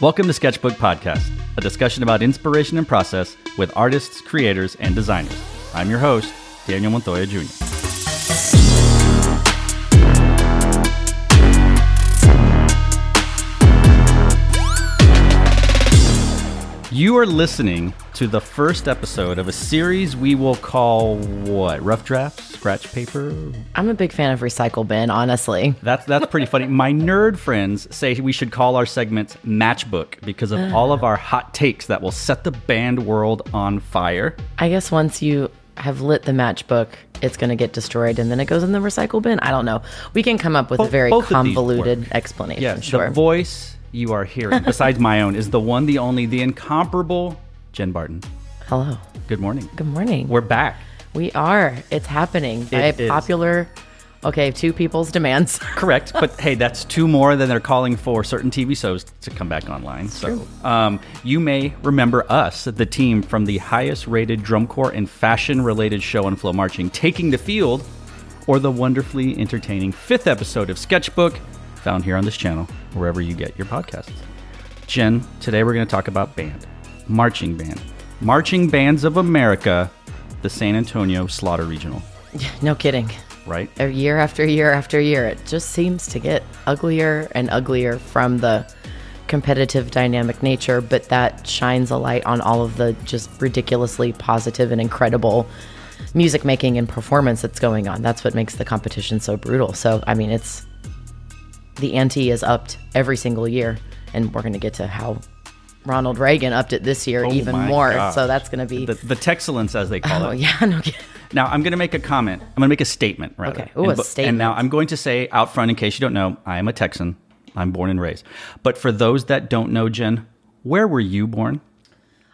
Welcome to Sketchbook Podcast, a discussion about inspiration and process with artists, creators, and designers. I'm your host, Daniel Montoya Jr. You are listening to the first episode of a series we will call what? Rough draft? Scratch paper? I'm a big fan of Recycle Bin, honestly. That's that's pretty funny. My nerd friends say we should call our segments Matchbook because of all of our hot takes that will set the band world on fire. I guess once you have lit the matchbook, it's going to get destroyed and then it goes in the recycle bin. I don't know. We can come up with a very both of these convoluted explanation. Yeah, sure. the voice you are hearing, besides my own, is the one, the only, the incomparable Jen Barton. Hello. Good morning. Good morning. We're back. we are. It's happening by It is. popular, okay, two people's demands. Correct, but hey, that's two more than they're calling for certain TV shows to come back online. So, um, you may remember us, the team from the highest-rated drum corps and fashion-related show on FloMarching, taking the field, or the wonderfully entertaining fifth episode of Sketchbook, found here on this channel, wherever you get your podcasts. Jen, today we're going to talk about band, marching band, marching bands of America, the San Antonio Slaughter Regional. no kidding. Right? Year after year after year, it just seems to get uglier and uglier from the competitive dynamic nature, but that shines a light on all of the just ridiculously positive and incredible music making and performance that's going on. That's what makes the competition so brutal. So, I mean, it's the ante is upped every single year, and we're going to get to how Ronald Reagan upped it this year even Oh my more. gosh. So that's going to be. The, the as they call oh it. Oh yeah, no kidding. Now I'm going to make a comment. I'm going to make a statement, rather. Okay. Ooh, and, a statement. And now I'm going to say out front, in case you don't know, I am a Texan. I'm born and raised. But for those that don't know, Jen, where were you born?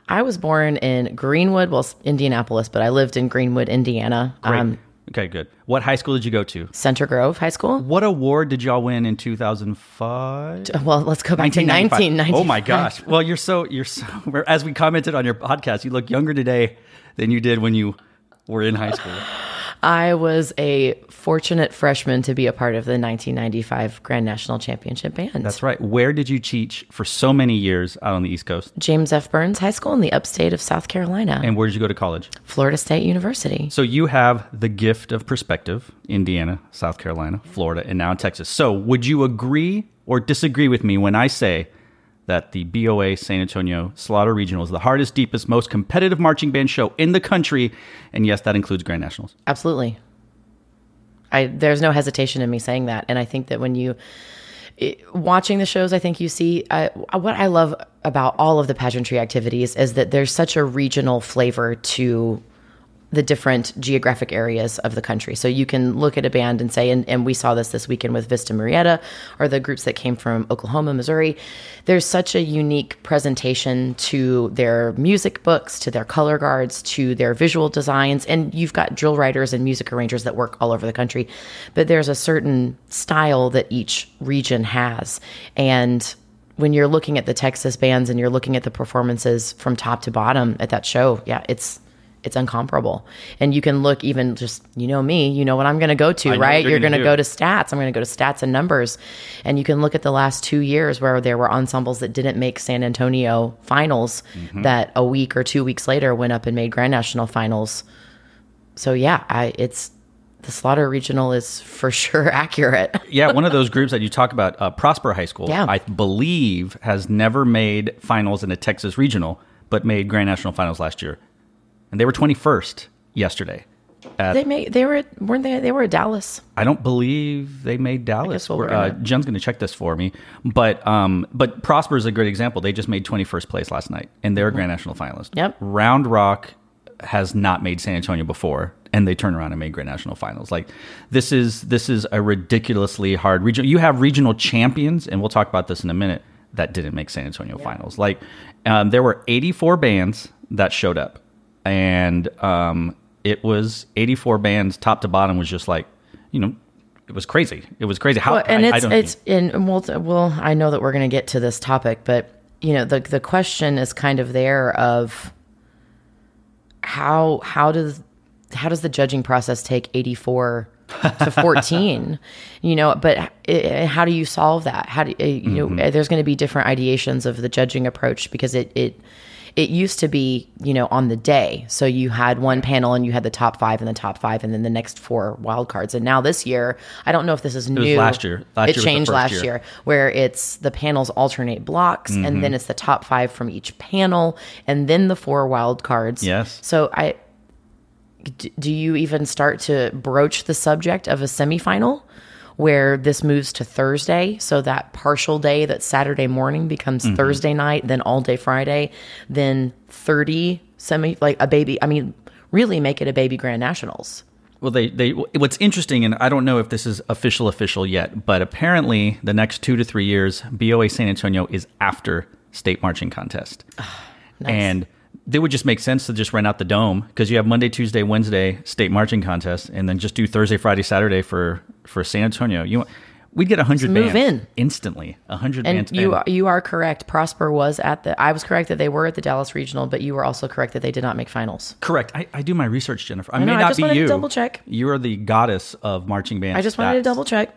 I was born in Greenwood, well, Indianapolis, but I lived in Greenwood, Indiana. Great. Um, okay, good. What high school did you go to? Center Grove High School. What award did y'all win in 2005? Well, let's go back to 1995. 1995. Oh my gosh. Well, you're so you're so as we commented on your podcast, you look younger today than you did when you were in high school. I was a fortunate freshman to be a part of the 1995 Grand National Championship Band. That's right. Where did you teach for so many years out on the East Coast? James F. Burns High School in the upstate of South Carolina, And where did you go to college? Florida State University. So you have the gift of perspective Indiana, South Carolina, Florida, and now in Texas. So would you agree or disagree with me when I say that the BOA San Antonio Slaughter Regional is the hardest, deepest, most competitive marching band show in the country? And yes, that includes Grand Nationals. Absolutely. I there's no hesitation in me saying that, and I think that when you it- watching the shows, I think you see what I love about all of the pageantry activities is that there's such a regional flavor to the different geographic areas of the country. So you can look at a band and say, and, and we saw this this weekend with Vista Murrieta, or the groups that came from Oklahoma, Missouri. There's such a unique presentation to their music books, to their color guards, to their visual designs, and you've got drill writers and music arrangers that work all over the country. But there's a certain style that each region has, and when you're looking at the Texas bands and you're looking at the performances from top to bottom at that show, yeah, it's it's incomparable. And you can look even just you know me, you know what I'm going to go to, what right? you're You're going to go to stats. I'm going to go to stats and numbers. And you can look at the last 2 years where there were ensembles that didn't make San Antonio finals Mm-hmm. that a week or 2 weeks later went up and made Grand National finals. So yeah, I it's the Slaughter Regional is for sure accurate. Yeah, one of those groups that you talk about, uh, Prosper High School, Yeah. I believe has never made finals in a Texas regional, but made Grand National finals last year. And they were 21st yesterday. They made they were weren't they they were at Dallas. I don't believe they made Dallas. we're uh, Jen's going to check this for me, but um, but Prosper is a great example. They just made 21st place last night, and they're a Grand National finalist. Mm-hmm. Yep. Round Rock has not made San Antonio before, and they turn around and made Grand National finals. Like this is this is a ridiculously hard region. You have regional champions, and we'll talk about this in a minute. That didn't make San Antonio finals. Like um, there were 84 bands that showed up, and um, it was 84 bands top to bottom was just like you know it was crazy. It was crazy. How Well, and I, I it's don't it's and we'll well I know that we're going to get to this topic, but you know the the question is kind of there of how how does how does the judging process take 84 to 14 you know but uh, how do you solve that how do uh, you know Mm-hmm. there's going to be different ideations of the judging approach because it it it used to be you know on the day so you had one panel and you had the top five and the top five and then the next four wild cards and now this year i don't know if this is was new last year. Last it year changed last year. year where it's the panels alternate blocks and Mm-hmm. then it's the top five from each panel and then the four wild cards Yes. so I, do you even start to broach the subject of a semifinal where this moves to Thursday. So that partial day that Saturday morning becomes Mm-hmm. Thursday night then all day Friday then 30 semi like a baby I mean really make it a baby grand nationals. Well, they, they what's interesting, and I don't know if this is official official yet, but apparently the next two to three years, BOA San Antonio is after state marching contest, and it would just make sense to just rent out the dome because you have Monday, Tuesday, Wednesday state marching contest, and then just do Thursday, Friday, Saturday for for San Antonio. You we'd get hundred move bands in. instantly, a hundred and bands. you you are correct Prosper was at the I was correct that they were at the Dallas regional but you were also correct that they did not make finals Correct. I, I do my research, Jennifer. I, know, may I not just be wanted to you. double check. You are the goddess of marching bands. I just wanted to double check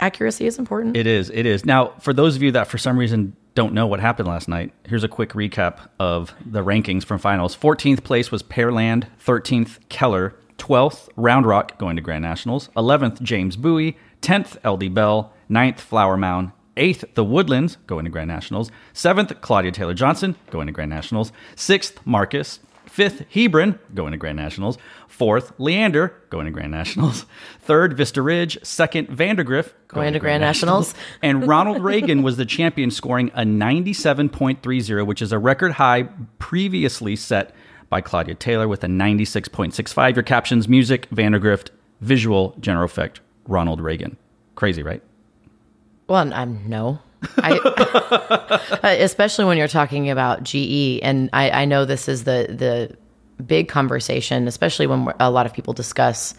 accuracy is important It is. It is. Now, for those of you that for some reason don't know what happened last night, here's a quick recap of the rankings from finals. 14th place was Pearland, 13th Keller, 12th Round Rock going to Grand Nationals, 11th James Bowie, 10th LD Bell, 9th Flower Mound, 8th The Woodlands going to Grand Nationals, 7th Claudia Taylor Johnson going to Grand Nationals, 6th Marcus, Fifth, Hebron, going to Grand Nationals. Fourth, Leander, going to Grand Nationals. Third, Vista Ridge. Second, Vandegrift, Going to Grand Nationals. and Ronald Reagan was the champion, scoring a 97.30, which is a record high previously set by Claudia Taylor with a 96.65. Your captions, music, Vandegrift, visual, general effect, Ronald Reagan. Crazy, right? Well, I'm um, no. I, uh, especially when you're talking about GE, and I, I know this is the the big conversation, especially when a lot of people discuss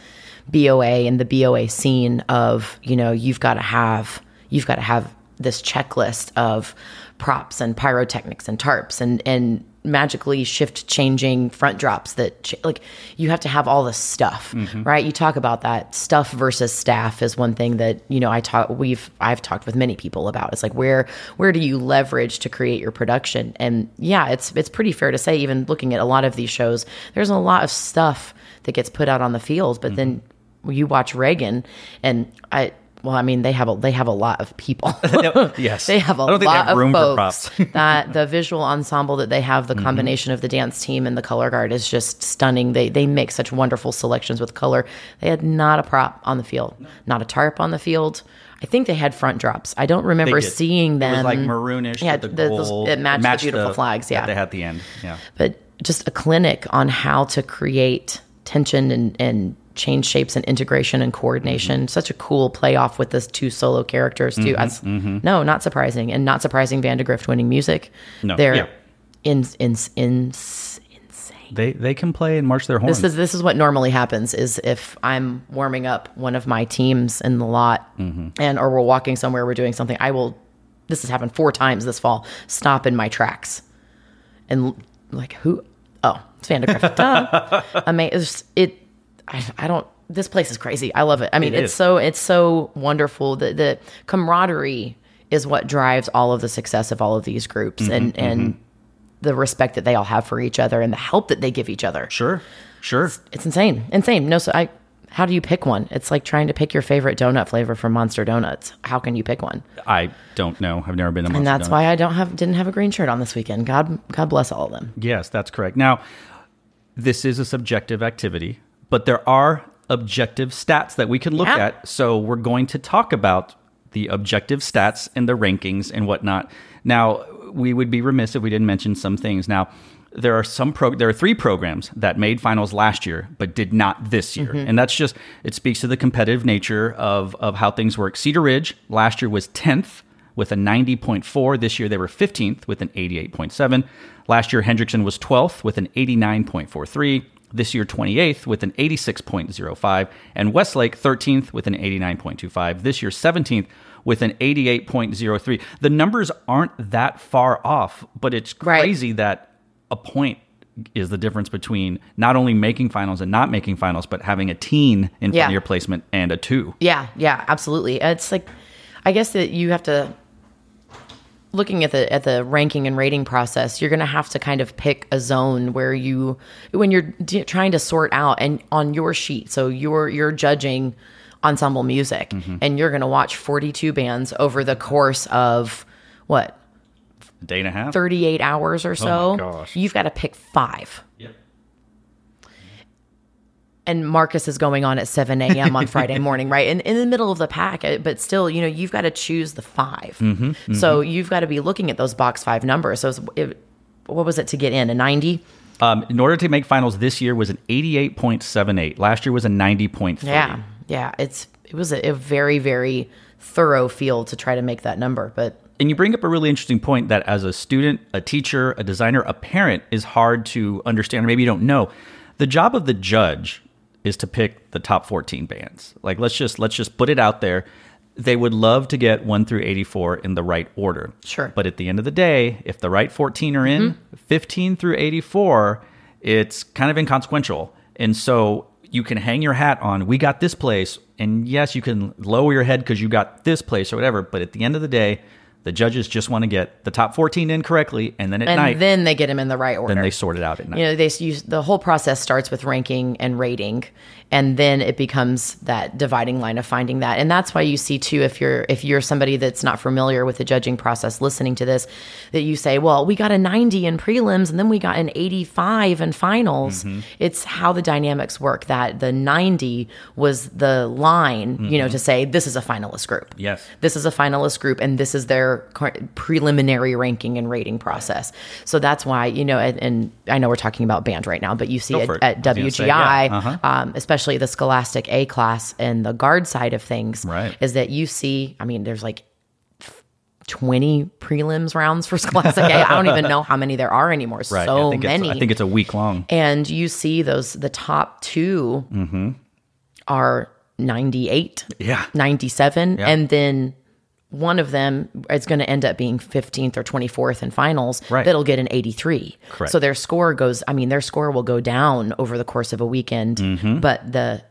BOA and the BOA scene of you know you've got to have you've got to have this checklist of props and pyrotechnics and tarps and and magically shift changing front drops that ch- like you have to have all this stuff mm-hmm. right? You talk about that. Stuff versus staff is one thing that you know i talk we've i've talked with many people about. It's like where where do you leverage to create your production? And yeah it's it's pretty fair to say even looking at a lot of these shows there's a lot of stuff that gets put out on the field but mm-hmm. then you watch reagan and i well, I mean, they have a they have a lot of people. Yes. they have a I don't think they lot have of room for folks. props. Mm-hmm. that the visual ensemble that they have, the combination of the dance team and the color guard is just stunning. They they make such wonderful selections with color. They had not a prop on the field, not a tarp on the field. I think they had front drops. I don't remember seeing them. It was like maroonish. Yeah, the the- gold. it matched the beautiful flags, yeah. they had at the end. Yeah. but just a clinic on how to create tension and, and change shapes and integration and coordination. Mm-hmm. Such a cool playoff with those two solo characters too. That's- No, not surprising, and not surprising. Vandegrift winning music. No, they're yeah. in in in. They they can play and march their horns. This is this is what normally happens is if I'm warming up one of my teams in the lot Mm-hmm. and or we're walking somewhere we're doing something I will this has happened four times this fall stop in my tracks and like who oh it's Vandegrift duh amazing it I, I don't this place is crazy I love it I mean It it's so it's so wonderful the the camaraderie is what drives all of the success of all of these groups Mm-hmm, and and the respect that they all have for each other and the help that they give each other sure, sure. it's insane. Insane. No, so I how do you pick one? It's like trying to pick your favorite donut flavor from Monster Donuts. How can you pick one? I don't know. I've never been to Monster And that's why I don't have didn't have a green shirt on this weekend. God God bless all of them. Yes, that's correct. Now, this is a subjective activity, but there are objective stats that we can look Yeah. at. So we're going to talk about the objective stats and the rankings and whatnot. Now, we would be remiss if we didn't mention some things. Now, there are some pro there are three programs that made finals last year but did not this year. Mm-hmm. And that's just it speaks to the competitive nature of of how things work. Cedar Ridge last year was 10th with a 90.4. This year they were 15th with an 88.7. Last year Hendrickson was 12th with an 89.43. This year 28th with an 86.05 and Westlake 13th with an 89.25. This year 17th with an 88.03. The numbers aren't that far off, but it's Right. crazy that a point is the difference between not only making finals and not making finals, but having a teen in front Yeah. of your placement and a two. Yeah, yeah, absolutely. It's like I guess that you have to looking at the at the ranking and rating process, you're going to have to kind of pick a zone where you when you're d- trying to sort out and on your sheet. So you're you're judging ensemble music mm-hmm. and you're going to watch 42 bands over the course of what? A day and a half. 38 hours or oh so. gosh. You've got to pick 5. Yep. And Marcus is going on at 7 a.m. on Friday morning, right? And in the middle of the pack, uh, but still, you know, you've got to choose the 5 Mm-hmm, So you've got to be looking at those box five numbers. So it, what was it to get in? A 90? Um, in order to make finals this year was an 88.78. Last year was a 90.3. Yeah. Yeah. It's, it was a, a very, very thorough field to try to make that number. But And you bring up a really interesting point that as a student, a teacher, a designer, a parent is hard to understand, or maybe you don't know. The job of the judge is to pick the top 14 bands. Like let's just let's just put it out there. They would love to get 1 through 84 in the right order. Sure. But at the end of the day, if the right 14 are in, mm-hmm. 15 through 84, it's kind of inconsequential. And so you can hang your hat on we got this place and yes, you can lower your head cuz you got this place or whatever, but at the end of the day, the judges just want to get the top 14 in correctly and then at night and night then they get them in the right order. then they sort it out at night. you know they use the whole process starts with ranking and rating and then it becomes that dividing line of finding that and that's why you see too if you're if you're somebody that's not familiar with the judging process listening to this that you say well we got a 90 in prelims and then we got an 85 in finals Mm-hmm. it's how the dynamics work that the 90 was the line you know to say this is a finalist group Mm-hmm. Yes. this is a finalist group and this is their preliminary ranking and rating process so that's why you know and, and i know we're talking about band right now but you see at, it. at I was gonna wgi say, yeah. Uh-huh. um, especially the scholastic a class and the guard side of things Right. is that you see i mean there's like 20 prelims rounds for scholastic a i don't even know how many there are anymore right. so I many I think it's a week long. and you see those the top 2 Mm-hmm. are 98 Yeah. 97 Yeah. and then one of them is going to end up being 15th or 24th in finals Right. that'll get an 83 Correct. so their score goes i mean their score will go down over the course of a weekend mm-hmm. but the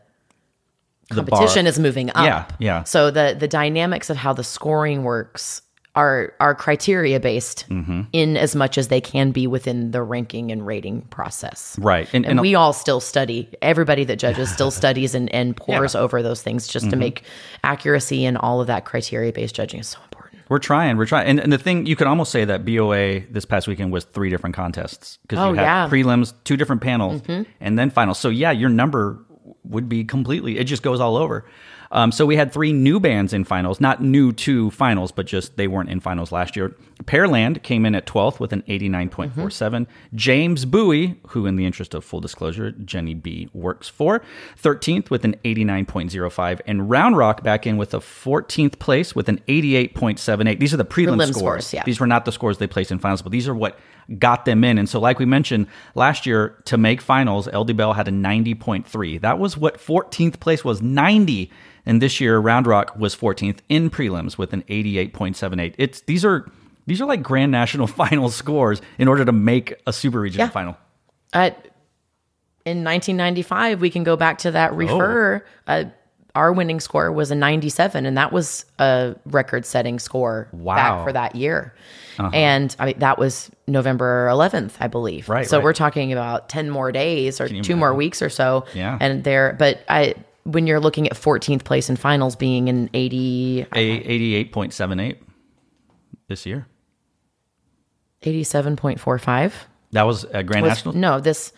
The competition is moving up Yeah, yeah. so the the dynamics of how the scoring works are are criteria based Mm-hmm. in as much as they can be within the ranking and rating process Right. And, and and we all still study everybody that judges still studies and, and pores Yeah. Mm-hmm. over those things just to make accuracy and all of that criteria based judging is so important We're trying. We're trying. And, and the thing, you could almost say that BOA this past weekend was three different contests because Oh, you had yeah. Mm-hmm. prelims, two different panels, and then finals. So yeah, your number would be completely. It just goes all over. Um, so we had three new bands in finals, not new to finals, but just they weren't in finals last year. Pearland came in at 12th with an 89.47. Mm-hmm. James Bowie, who in the interest of full disclosure, Jenny B works for, 13th with an 89.05. And Round Rock back in with a 14th place with an 88.78. These are the prelim Prelim scores. scores, yeah. These were not the scores they placed in finals, but these are what got them in. And so, like we mentioned last year, to make finals, LD Bell had a 90.3. That was what 14th place was 90. And this year, Round Rock was 14th in prelims with an 88.78. It's these are these are like grand national final scores in order to make a super regional Yeah. final. At, in 1995 we can go back to that refer uh, our winning score was a 97 and that was a record setting score Wow. back for that year and I mean, that was November 11th, I believe. Right, So right. we're talking about 10 more days or two more weeks or so. Yeah. And there, but I, when you're looking at 14th place in finals being an 80, A 88.78 this year. 87.45. That was a grand Was, national. no, this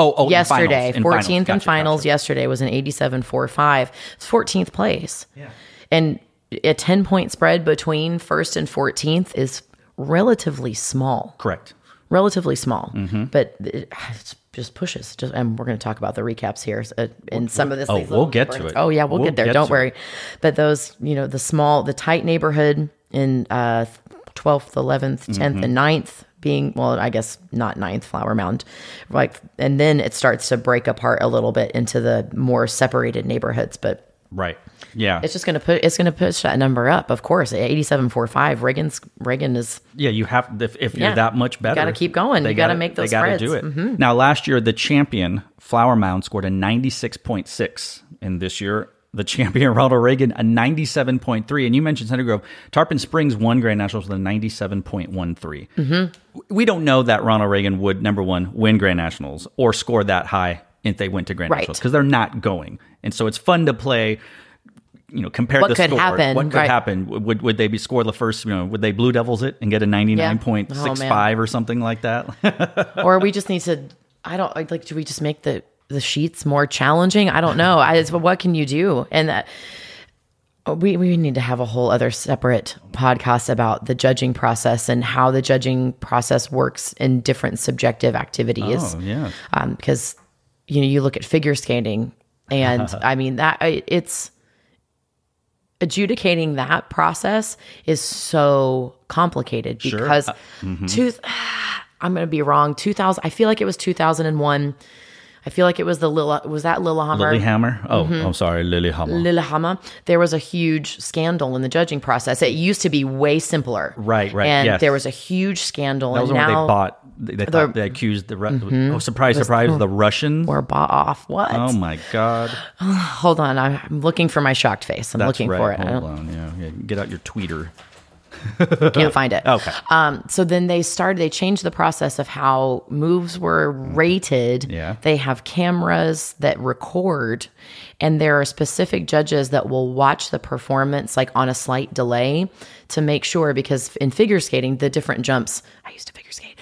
Oh, oh, in yesterday, finals, in 14th in Gotcha, finals gotcha. yesterday was an 87.45. It's 14th place. Yeah. And a 10 point spread between first and 14th is relatively small. Correct. Relatively small. Mm-hmm. But it it's just pushes. Just and we're going to talk about the recaps here uh, in some of this. oh, we'll get to it. Oh yeah, we'll, We'll get there. get Don't worry. it. But those, you know, the small, the tight neighborhood in uh, 12th, 11th, 10th, Mm-hmm. and 9th being, well, I guess not 9th, Flower Mound. Like, and then it starts to break apart a little bit into the more separated neighborhoods. But Right. Yeah. It's just going to put it's going to push that number up. Of course, eighty seven four five. Reagan's Reagan is yeah, you have if, if Yeah. you're that much better, you gotta keep going. they You gotta gotta- make those They got to. Mm-hmm. do it. Now, last year the champion Flower Mound scored a 96.6, and this year the champion Ronald Reagan a 97.3. And you mentioned Center Grove, Tarpon Springs won Grand Nationals with a 97.13. Mm-hmm. We don't know that Ronald Reagan would number one win Grand Nationals or score that high if they went to Grand Right. Nationals because they're not going, and so it's fun to play. You know, compare What the could score. happen, What could right. happen? Would would they be score the first? You know, would they Blue Devils it and get a ninety nine point six five or something like that? or we just need to i don't like like, do we just make the the sheets more challenging i don't know I, it's, what can you do and that we, we need to have a whole other separate podcast about the judging process and how the judging process works in different subjective activities oh yeah, um, because you know you look at figure skating and i mean that it's adjudicating that process is so complicated Sure. because Uh, mm-hmm. two i'm going to be wrong 2000 i feel like it was 2001 i feel like it was the lilla was that lillehammer Lilyhammer. Oh, Mm-hmm. I'm sorry, Lilyhammer. Lillehammer, there was a huge scandal in the judging process. It used to be way simpler. Right, right, And yes. there was a huge scandal. that was and now they bought. They, they thought they accused the. Ru- Oh, surprise, surprise! The Russians. we're bought off. What? Oh my God! Hold on. I'm I'm looking for my shocked face. I'm That's looking right. for it. Hold on. Yeah, yeah. Get out your tweeter. can't find it. Okay. Um, so then they started, they changed the process of how moves were rated. Yeah. They have cameras that record, and there are specific judges that will watch the performance like on a slight delay to make sure because in figure skating, the different jumps, I used to figure skate.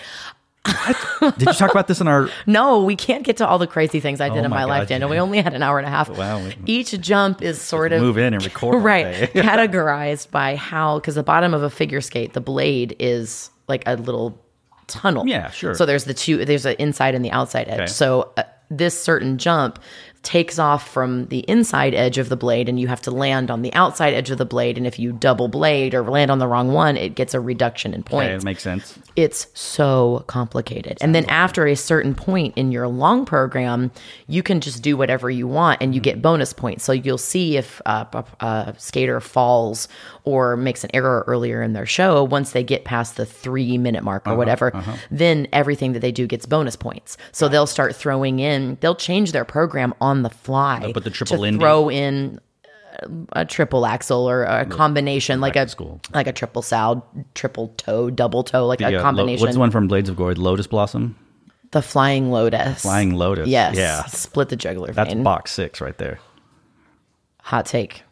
Did you talk about this in our? No, we can't get to all the crazy things I did Oh in my my, life, God. Daniel. We only had an hour and a half. Wow. Each jump is sort of Move in and record. right categorized by how because the bottom of a figure skate the blade is like a little tunnel Yeah, sure. so there's the two there's an inside and the outside edge Okay. so uh, this certain jump takes off from the inside edge of the blade and you have to land on the outside edge of the blade and if you double blade or land on the wrong one it gets a reduction in Okay, points it makes sense. it's so complicated. And then after a certain point in your long program, you can just do whatever you want and you get bonus points. So you'll see if uh, a, a skater falls or makes an error earlier in their show, once they get past the three minute mark or uh-huh, whatever, uh-huh. then everything that they do gets bonus points. So they'll start throwing in, they'll change their program on the fly. Oh, put the triple to throw in uh, a triple axel or a combination like a school. like a triple sow, triple toe, double toe, like Yeah, a uh, Lo- combination. what's the one from Blades of Glory? Lotus Blossom. The flying lotus. Flying Lotus. Yes. Yeah. Split the jugular That's vein. box six right there. Hot take.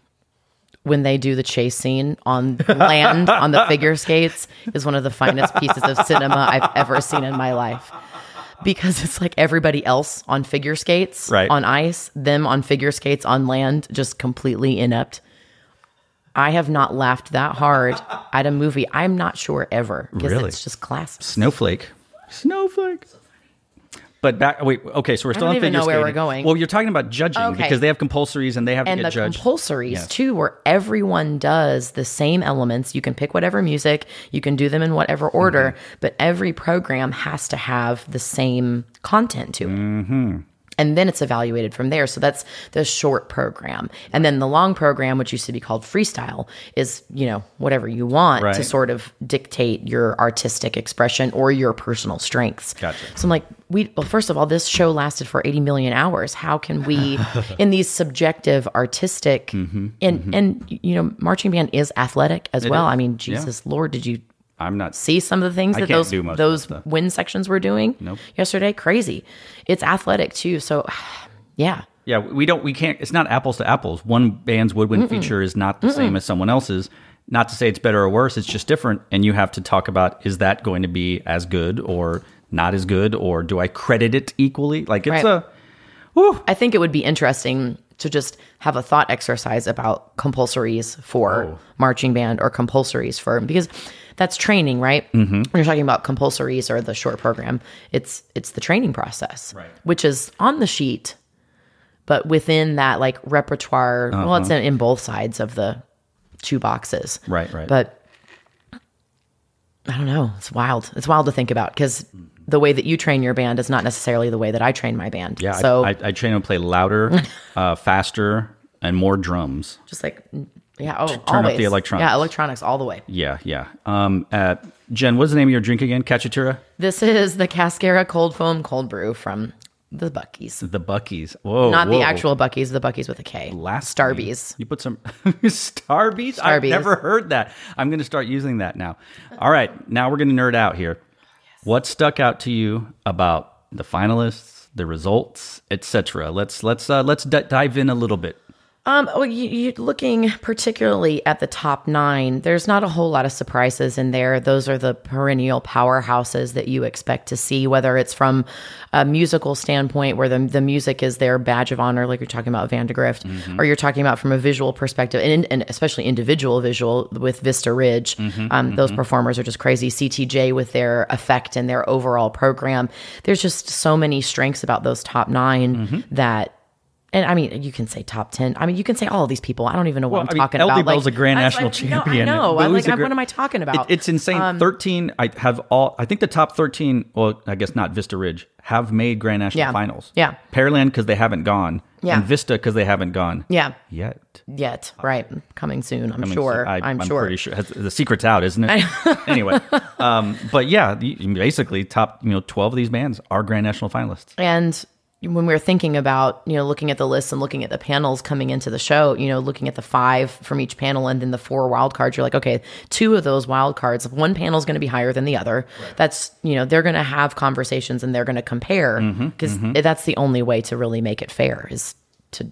When they do the chase scene on land on the figure skates is one of the finest pieces of cinema I've ever seen in my life. Because it's like everybody else on figure skates Right. on ice, them on figure skates on land, just completely inept. I have not laughed that hard at a movie. I'm not sure ever because Really? it's just classic. Snowflake. Snowflake. But back, wait, okay, so we're still I don't on even figure know where we're going. Well, you're talking about judging Okay. because they have compulsories and they have and to the judged. compulsories Yes. too where everyone does the same elements you can pick whatever music you can do them in whatever order Mm-hmm. but every program has to have the same content to it Mm-hmm. And then it's evaluated from there so that's the short program and then the long program which used to be called freestyle is you know whatever you want to sort of dictate your artistic expression or your personal strengths Gotcha. so I'm like, we well, first of all, this show lasted for 80 million hours. How can we, in these subjective, artistic, Mm-hmm, and and you know, marching band is athletic as well. is, I mean, yeah. Jesus Lord, did you I'm not. see some of the things I that those those wind sections were doing Nope. yesterday? Crazy. It's athletic too. So, yeah. Yeah, we don't. We can't. It's not apples to apples. One band's woodwind feature is not the same as someone else's. Not to say it's better or worse. It's just different, and you have to talk about is that going to be as good or not as good, or do I credit it equally? Like it's Right. a. Whew, I think it would be interesting to just have a thought exercise about compulsories for Oh. marching band or compulsories for because that's training, right? Mm-hmm. When you're talking about compulsories or the short program, it's it's the training process, Right. which is on the sheet, but within that like repertoire. Well, it's in, in both sides of the two boxes, Uh-huh. Right, right. But I don't know. It's wild. It's wild to think about because the way that you train your band is not necessarily the way that I train my band. yeah. So I, I, I train them to play louder, uh, faster, and more drums. Just like yeah, oh, turn up the electronics. Yeah, electronics all the way. Yeah, yeah. Um, uh, Jen, what's the name of your drink again? Cacciatura? This is the Cascara Cold Foam Cold Brew from the Buckies. The Buckies. Whoa. Not the actual Buckies, the Buckies with a K. last Starbies. name. You put some Starbies? I've Starbies. never heard that. I'm going to start using that now. All right, now we're going to nerd out here. What stuck out to you about the finalists, the results, etc.? Let's let's uh, let's d- dive in a little bit. Um, well, you, you looking particularly at the top nine. There's not a whole lot of surprises in there. Those are the perennial powerhouses that you expect to see, whether it's from a musical standpoint, where the the music is their badge of honor, like you're talking about Vandegrift, or you're talking about from a visual perspective, and, and especially individual visual with Vista Ridge. um, those performers are just crazy. CTJ with their effect and their overall program. There's just so many strengths about those top 9 that and I mean, you can say top ten. I mean, you can say all of these people. I don't even know what Well, I'm I mean, talking LD about. Bell's a Grand I- National I- champion. No, I know. I'm like, gra- what am I talking about? It- it's insane. Thirteen. I have all. I think the top thirteen. Well, I guess not Vista Ridge have made Grand National Yeah. finals. Yeah. Pearland because they haven't gone. Yeah. And Vista because they haven't gone. yeah, Yet. yet right, coming soon. I'm mean, sure. I, I'm, I'm sure. pretty sure the secret's out, isn't it? anyway, um, but yeah, basically, top you know twelve of these bands are Grand National finalists. And when we were thinking about, you know, looking at the list and looking at the panels coming into the show, you know, looking at the five from each panel and then the four wild cards, you're like, okay, two of those wild cards, one panel is going to be higher than the other. That's, you know, they're going to have conversations and they're going to compare Mm-hmm, because that's the only way to really make it fair is to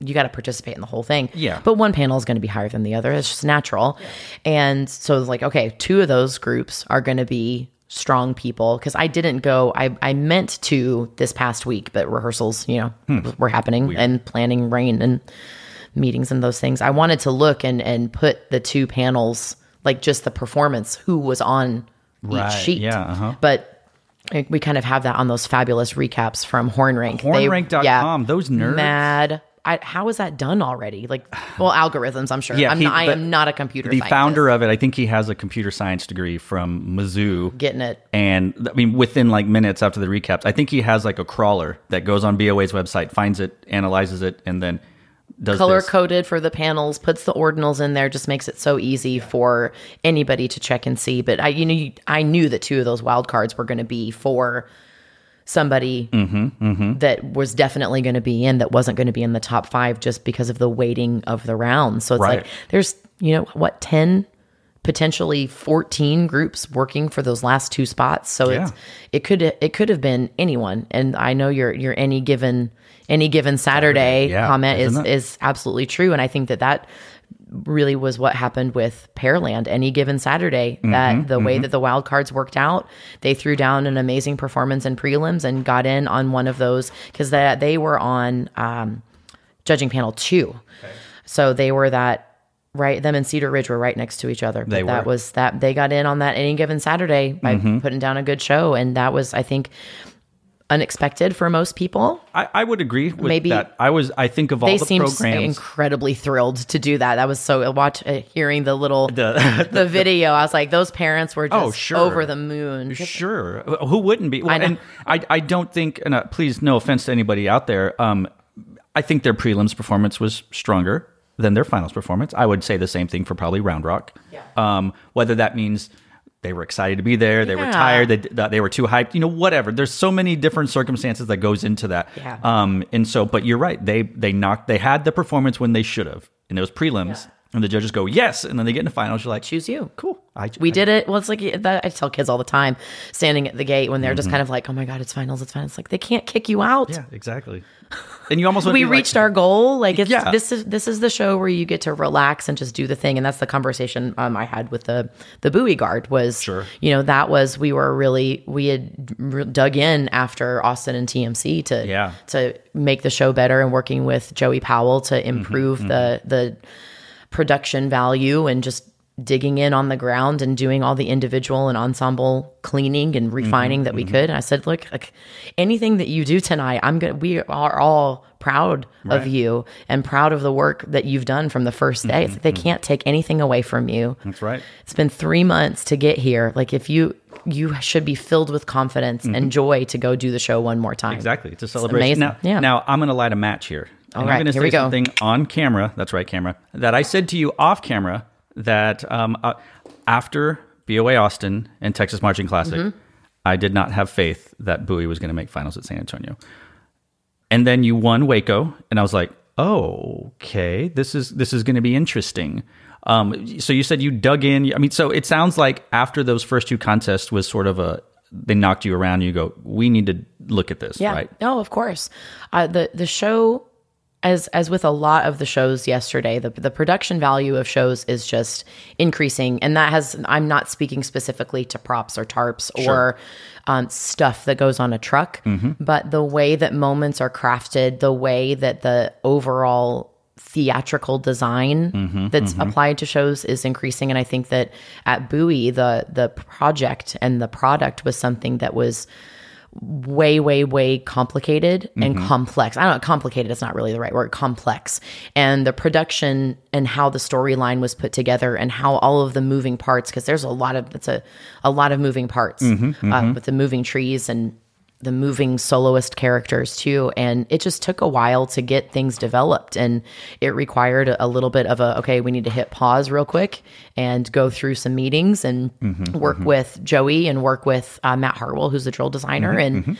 you got to participate in the whole thing. Yeah. But one panel is going to be higher than the other. It's just natural. And so it's like, okay, two of those groups are going to be strong people because I didn't go, I, I meant to this past week, but rehearsals, you know, Hmm. were happening and planning rain and meetings and those things. I wanted to look and, and put the two panels, like just the performance, who was on Right. each sheet. Yeah, uh-huh. But we kind of have that on those fabulous recaps from Hornrank. They- Hornrank.com, those nerds. Mad. I, how is that done already? Like, well, algorithms. I'm sure. Yeah, I'm he- not, I am not a computer. The scientist. founder of it, I think he has a computer science degree from Mizzou. getting it. And I mean, within like minutes after the recaps, I think he has like a crawler that goes on BOA's website, finds it, analyzes it, and then does color this. coded for the panels, puts the ordinals in there, just makes it so easy for anybody to check and see. But I, you know, I knew that two of those wild cards were going to be for somebody Mm-hmm, that was definitely going to be in that wasn't going to be in the top five just because of the weighting of the rounds. So it's Right. like there's you know what ten potentially 14 groups working for those last two spots so it's it could it could have been anyone and i know your your any given any given saturday, yeah, comment is it? is absolutely true and i think that that really was what happened with Pearland any given Saturday. Mm-hmm, That the way that the wild cards worked out, they threw down an amazing performance in prelims and got in on one of those because that they were on um, judging panel two, so they were that right. Them and Cedar Ridge were right next to each other. But They that were. Mm-hmm. was that they got in on that any given Saturday by putting down a good show, and that was I think unexpected for most people. I, I would agree with Maybe- that. I was. I think of all They the seemed programs. incredibly thrilled to do that. That was so watch uh, hearing the little The- the video. I was like, those parents were just Oh, sure. over the moon. Sure. Who wouldn't be? I. And I, I don't think, and uh, please, no offense to anybody out there. Um, I think their prelims performance was stronger than their finals performance. I would say the same thing for probably Round Rock. Yeah. Um, whether that means they were excited to be there, they were tired, they, they were too hyped, you know, whatever. There's so many different circumstances that goes into that. Yeah. Um, and so, but you're right. They they knocked. They had the performance when they should have in those prelims, and the judges go yes, and then they get in the finals. You're like, Choose you. cool. I, We I- did it. Well, it's like that. I tell kids all the time, standing at the gate when they're just kind of like, "Oh my god, it's finals, it's finals." Like they can't kick you out. Mm-hmm. Yeah, exactly. And you almost we be like- reached our goal. Like it's Yeah. this is this is the show where you get to relax and just do the thing. And that's the conversation um, I had with the the Bowie guard was Sure. you know that was we were really we had dug in after Austin and TMC to Yeah. to make the show better and working with Joey Powell to Mm-hmm, improve the the production value and just digging in on the ground and doing all the individual and ensemble cleaning and mm-hmm. refining that we mm-hmm. could. And I said, look, like anything that you do tonight, I'm gonna we are all proud of you and proud of the work that you've done from the first day. It's like they mm-hmm. can't take anything away from you. That's right. It's been three months to get here. Like if you you should be filled with confidence and joy to go do the show one more time. Exactly. It's a celebration. amazing. Now, Yeah. now I'm going to light a match here. All and right, I'm going to say something on camera. That's right, camera. That I said to you off camera that um, uh, after BOA Austin and Texas Marching Classic, Mm-hmm. I did not have faith that Bowie was going to make finals at San Antonio. And then you won Waco, and I was like, oh, okay, this is this is going to be interesting. Um, so you said you dug in. I mean, so it sounds like after those first two contests was sort of a they knocked you around. And you go, we need to look at this, Yeah. right? No, of course. Uh, the the show, as as with a lot of the shows yesterday, the the production value of shows is just increasing, and that has. I'm not speaking specifically to props or tarps or um, stuff that goes on a truck, mm-hmm. but the way that moments are crafted, the way that the overall theatrical design mm-hmm. that's mm-hmm. applied to shows is increasing. And i think that at bowie the the project and the product was something that was way way way complicated and mm-hmm. complex. I don't know complicated is not really the right word complex. And the production and how the storyline was put together and how all of the moving parts because there's a lot of it's a a lot of moving parts mm-hmm, uh, mm-hmm. with the moving trees and the moving soloist characters too and it just took a while to get things developed and it required a, little bit of a okay we need to hit pause real quick and go through some meetings and mm-hmm, work mm-hmm. with joey and work with uh, matt hartwell who's the drill designer mm-hmm, and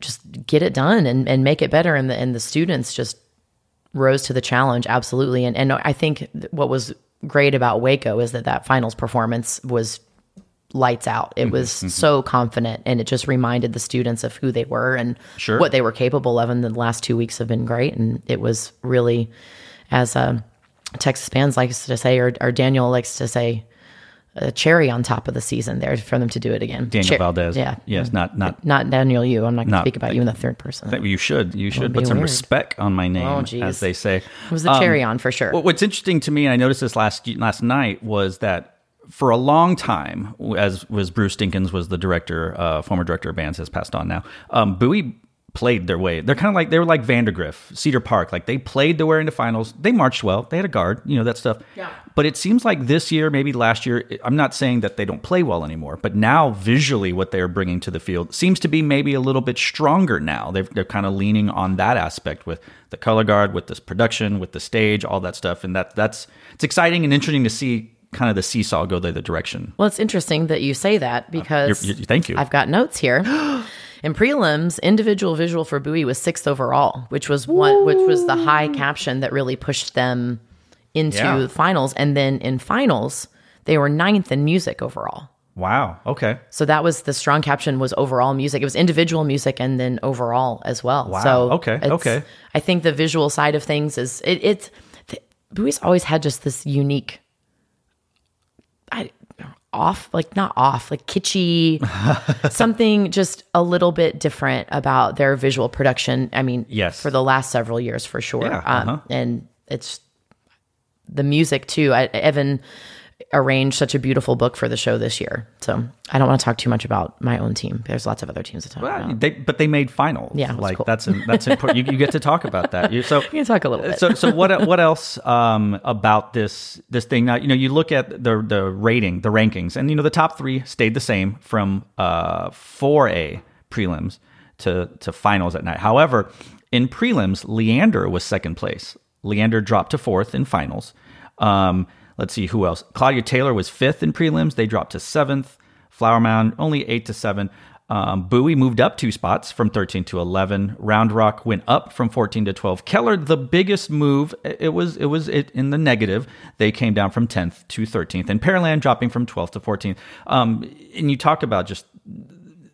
just get it done and, and make it better and the and the students just rose to the challenge absolutely and and I think what was great about Waco is that that finals performance was lights out Mm-hmm, it was so confident and it just reminded the students of who they were and Sure. what they were capable of and the last two weeks have been great and it was really as uh, Texas fans likes to say or, or Daniel likes to say a cherry on top of the season there for them to do it again Daniel Cher- Valdez. yeah Yes, not not not Daniel you I'm not going to speak about you in the third person you should. You should put some weird. respect on my name, Oh, as they say. it was the cherry on for sure What's interesting to me, and I noticed this last last night, was that for a long time, as was Bruce Dinkins was the director, uh, former director of bands, has passed on now. Um, Bowie played their way. They're kind of like they were like Vandegrift, Cedar Park. Like they played their way into finals. They marched well. They had a guard, you know that stuff. Yeah. But it seems like this year, maybe last year. I'm not saying that they don't play well anymore, but now visually, what they're bringing to the field seems to be maybe a little bit stronger now. They're they're kind of leaning on that aspect with the color guard, with this production, with the stage, all that stuff, and that that's it's exciting and interesting to see kind of the seesaw go the other direction. Well, it's interesting that you say that because Uh, You're- you- thank you. I've got notes here. In prelims, individual visual for Bowie was sixth overall, which was one, which was the high caption that really pushed them into Yeah. the finals. And then in finals, they were ninth in music overall. Wow. Okay. So that was the strong caption was overall music. It was individual music and then overall as well. Wow. So Okay. Okay. I think the visual side of things is it, it's Bowie's always had just this unique, off like not off like kitschy, something just a little bit different about their visual production. I mean, Yes. for the last several years for sure. Yeah, Um, uh-huh. and it's the music too. I, Evan arranged such a beautiful book for the show this year. So I don't want to talk too much about my own team. There's lots of other teams to talk Well, about. they, but they made finals. Yeah, like cool. that's that's important. You, you get to talk about that. You, so We can talk a little bit. So so what what else um, about this this thing? Now you know you look at the the rating, the rankings, and you know the top three stayed the same from uh, 4A prelims to to finals at night. However, in prelims, Leander was second place. Leander dropped to fourth in finals. Um, let's see who else. Claudia Taylor was fifth in prelims. They dropped to seventh. Flower Mound only eight to seven. Um, Bowie moved up two spots from 13 to 11. Round Rock went up from 14 to 12. Keller, the biggest move, it was it was it in the negative. They came down from 10th to 13th, and Pearland dropping from 12th to 14th. Um, and you talk about just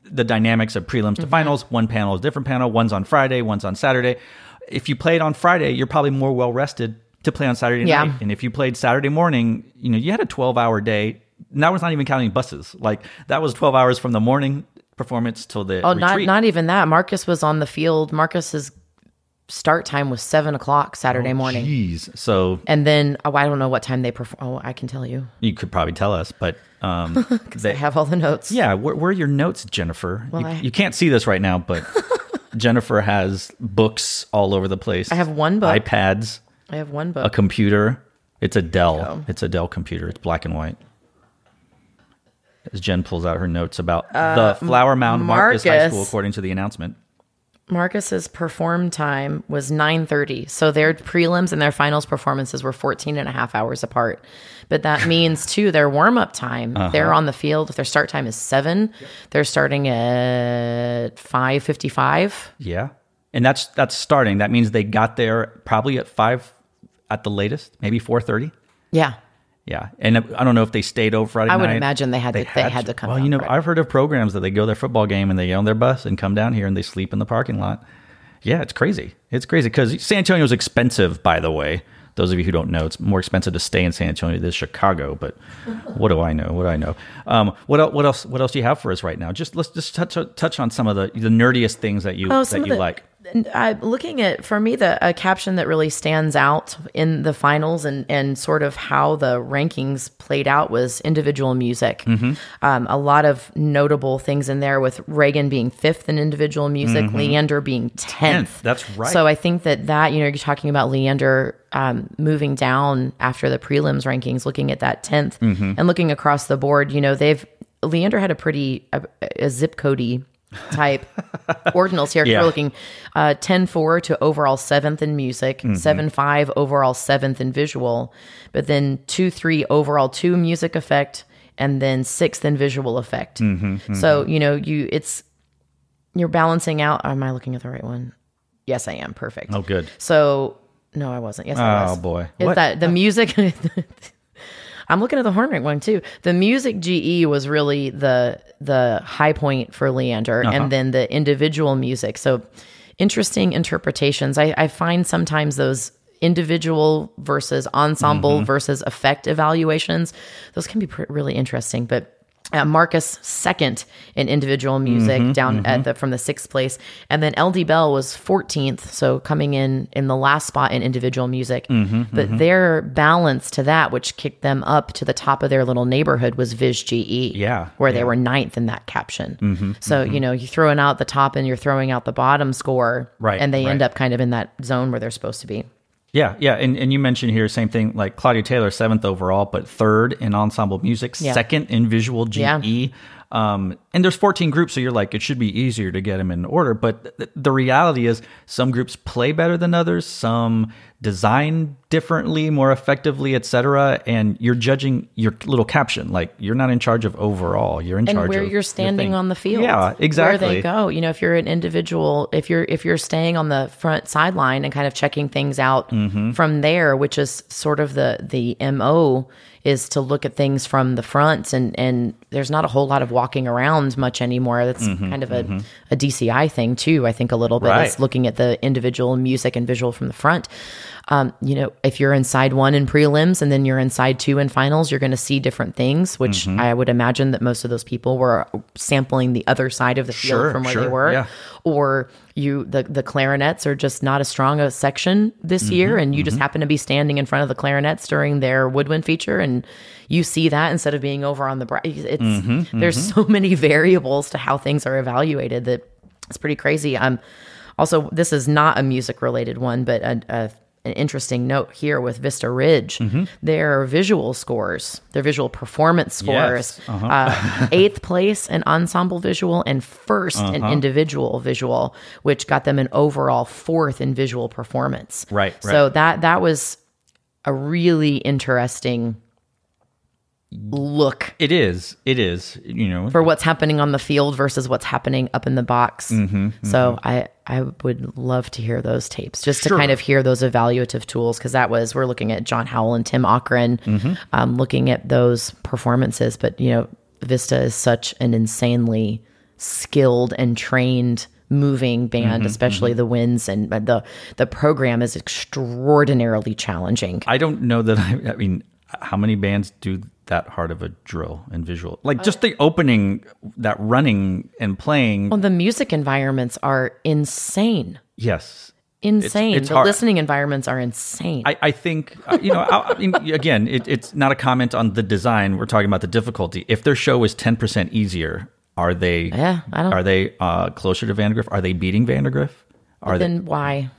the dynamics of prelims Mm-hmm. to finals. One panel is different panel. One's on Friday, one's on Saturday. If you played on Friday, you're probably more well rested to play on Saturday Yeah. night. And if you played Saturday morning, you know, you had a 12 hour day. That was not even counting buses. Like that was 12 hours from the morning performance till the oh, not retreat. not even that. Marcus was on the field. Marcus's start time was seven o'clock Saturday morning. Jeez. So And then oh, I don't know what time they perform. Oh, I can tell you. you could probably tell us, but um, they, have all the notes. yeah, where, where are your notes, Jennifer? you, I- you can't see this right now, but Jennifer has books all over the place. I have one book. iPads. I have one book. a computer. It's a Dell. go. It's a Dell computer. It's black and white. As Jen pulls out her notes about Uh, the Flower Mound Marcus High School, according to the announcement. Marcus's perform time was 9:30. So their prelims and their finals performances were 14 and a half hours apart. But that means too their warm-up time, they're on the field if their start time is 7, they're starting at 5:55. Yeah. And that's that's starting. That means they got there probably at 5 at the latest, maybe 4:30. Yeah. Yeah, and I don't know if they stayed over Friday I would night. imagine they had to- they had to come Well, you know, Friday. I've heard of programs that they go to their football game and they get on their bus and come down here and they sleep in the parking lot. Yeah, it's crazy. It's crazy because San Antonio is expensive. By the way, those of you who don't know, it's more expensive to stay in San Antonio than Chicago. But what do I know? What do I know? Um, what else? What else? What else do you have for us right now? Just let's just touch touch on some of the the nerdiest things that you Oh, that you the- like. I, looking at for me the a caption that really stands out in the finals and and sort of how the rankings played out was individual music. Mm-hmm. Um, a lot of notable things in there with Reagan being fifth in individual music, Leander being tenth. Mm-hmm. Tenth, that's right. So I think that that you know you're talking about Leander um, moving down after the prelims rankings, looking at that 10th Mm-hmm. and looking across the board. You know they've Leander had a pretty a, a zip codey type ordinals here. Yeah. We're looking uh, 10-4 to overall seventh in music, Mm-hmm. 7-5 overall seventh in visual, but then 2-3 overall two music effect, and then sixth in visual effect. Mm-hmm, So you know you it's you're balancing out. Am I looking at the right one? Yes, I am. Perfect. Oh, good. So no, I wasn't. Yes, I Oh, was. boy. Is What? that the music? I'm looking at the horn one too. The music GE was really the the high point for Leander, Uh-huh. and then the individual music. So interesting interpretations. I, I find sometimes those individual versus ensemble Mm-hmm. versus effect evaluations. Those can be pr- really interesting, but. Uh, Marcus second in individual music Mm-hmm, down at the from the sixth place, and then LD Bell was 14th, so coming in in the last spot in individual music. Mm-hmm, but their balance to that, which kicked them up to the top of their little neighborhood, was Viz GE. Yeah, where they were ninth in that caption. so you know you're throwing out the top and you're throwing out the bottom score, Right, And they end up kind of in that zone where they're supposed to be. Yeah, yeah, and, and you mentioned here same thing like Claudia Taylor seventh overall, but third in ensemble music, Yeah. second in visual GE. Yeah. Um, and there's 14 groups, so you're like it should be easier to get them in order. But th- the reality is, some groups play better than others, some design differently, more effectively, etc. And you're judging your little caption, like you're not in charge of overall. You're in and charge where you're standing thing. on the field. Yeah, exactly. Where they go. You know, if you're an individual, if you're if you're staying on the front sideline and kind of checking things out Mm-hmm. from there, which is sort of the the mo is to look at things from the front and and there's not a whole lot of walking around much anymore. That's kind of a, a DCI thing too. I think a little bit Mm-hmm, Right. is looking at the individual music and visual from the front. Um, you know, if you're in side one in prelims and then you're in side two in finals, you're going to see different things, which Mm-hmm. I would imagine that most of those people were sampling the other side of the field Sure, from where sure, they were. yeah. Or you, the, the clarinets are just not as strong a section this Mm-hmm, year, and you just happen to be standing in front of the clarinets during their woodwind feature, and you see that instead of being over on the bra- it's Mm-hmm, there's so many variables to how things are evaluated that it's pretty crazy. Um, also, this is not a music related one, but a, a, an interesting note here with Vista Ridge. Mm-hmm. Their visual scores, their visual performance scores, Yes, uh-huh. uh, eighth place in ensemble visual and 1st Uh-huh. in individual visual, which got them an overall fourth in visual performance. Right, So right. that that was a really interesting look It is. It is. You know, for what's happening on the field versus what's happening up in the box. Mm-hmm, So I I would love to hear those tapes just to kind of hear those evaluative tools because that was we're looking at John Howell and Tim Cochran, Mm-hmm. um, looking at those performances. But you know, Vista is such an insanely skilled and trained moving band Mm-hmm, especially the winds and the the program is extraordinarily challenging I don't know that I, I mean, how many bands do that hard of a drill and visual? Like just the opening, that running and playing. well the music environments are insane yes. insane it's the hard. listening environments are insane I, I think, uh, you know, I, I mean, again, it, it's not a comment on the design. We're talking about the difficulty. If their show is 10% easier, are they, Yeah, I don't- are they uh, closer to Vandegrift? Are they beating Vandegrift? Are they, then why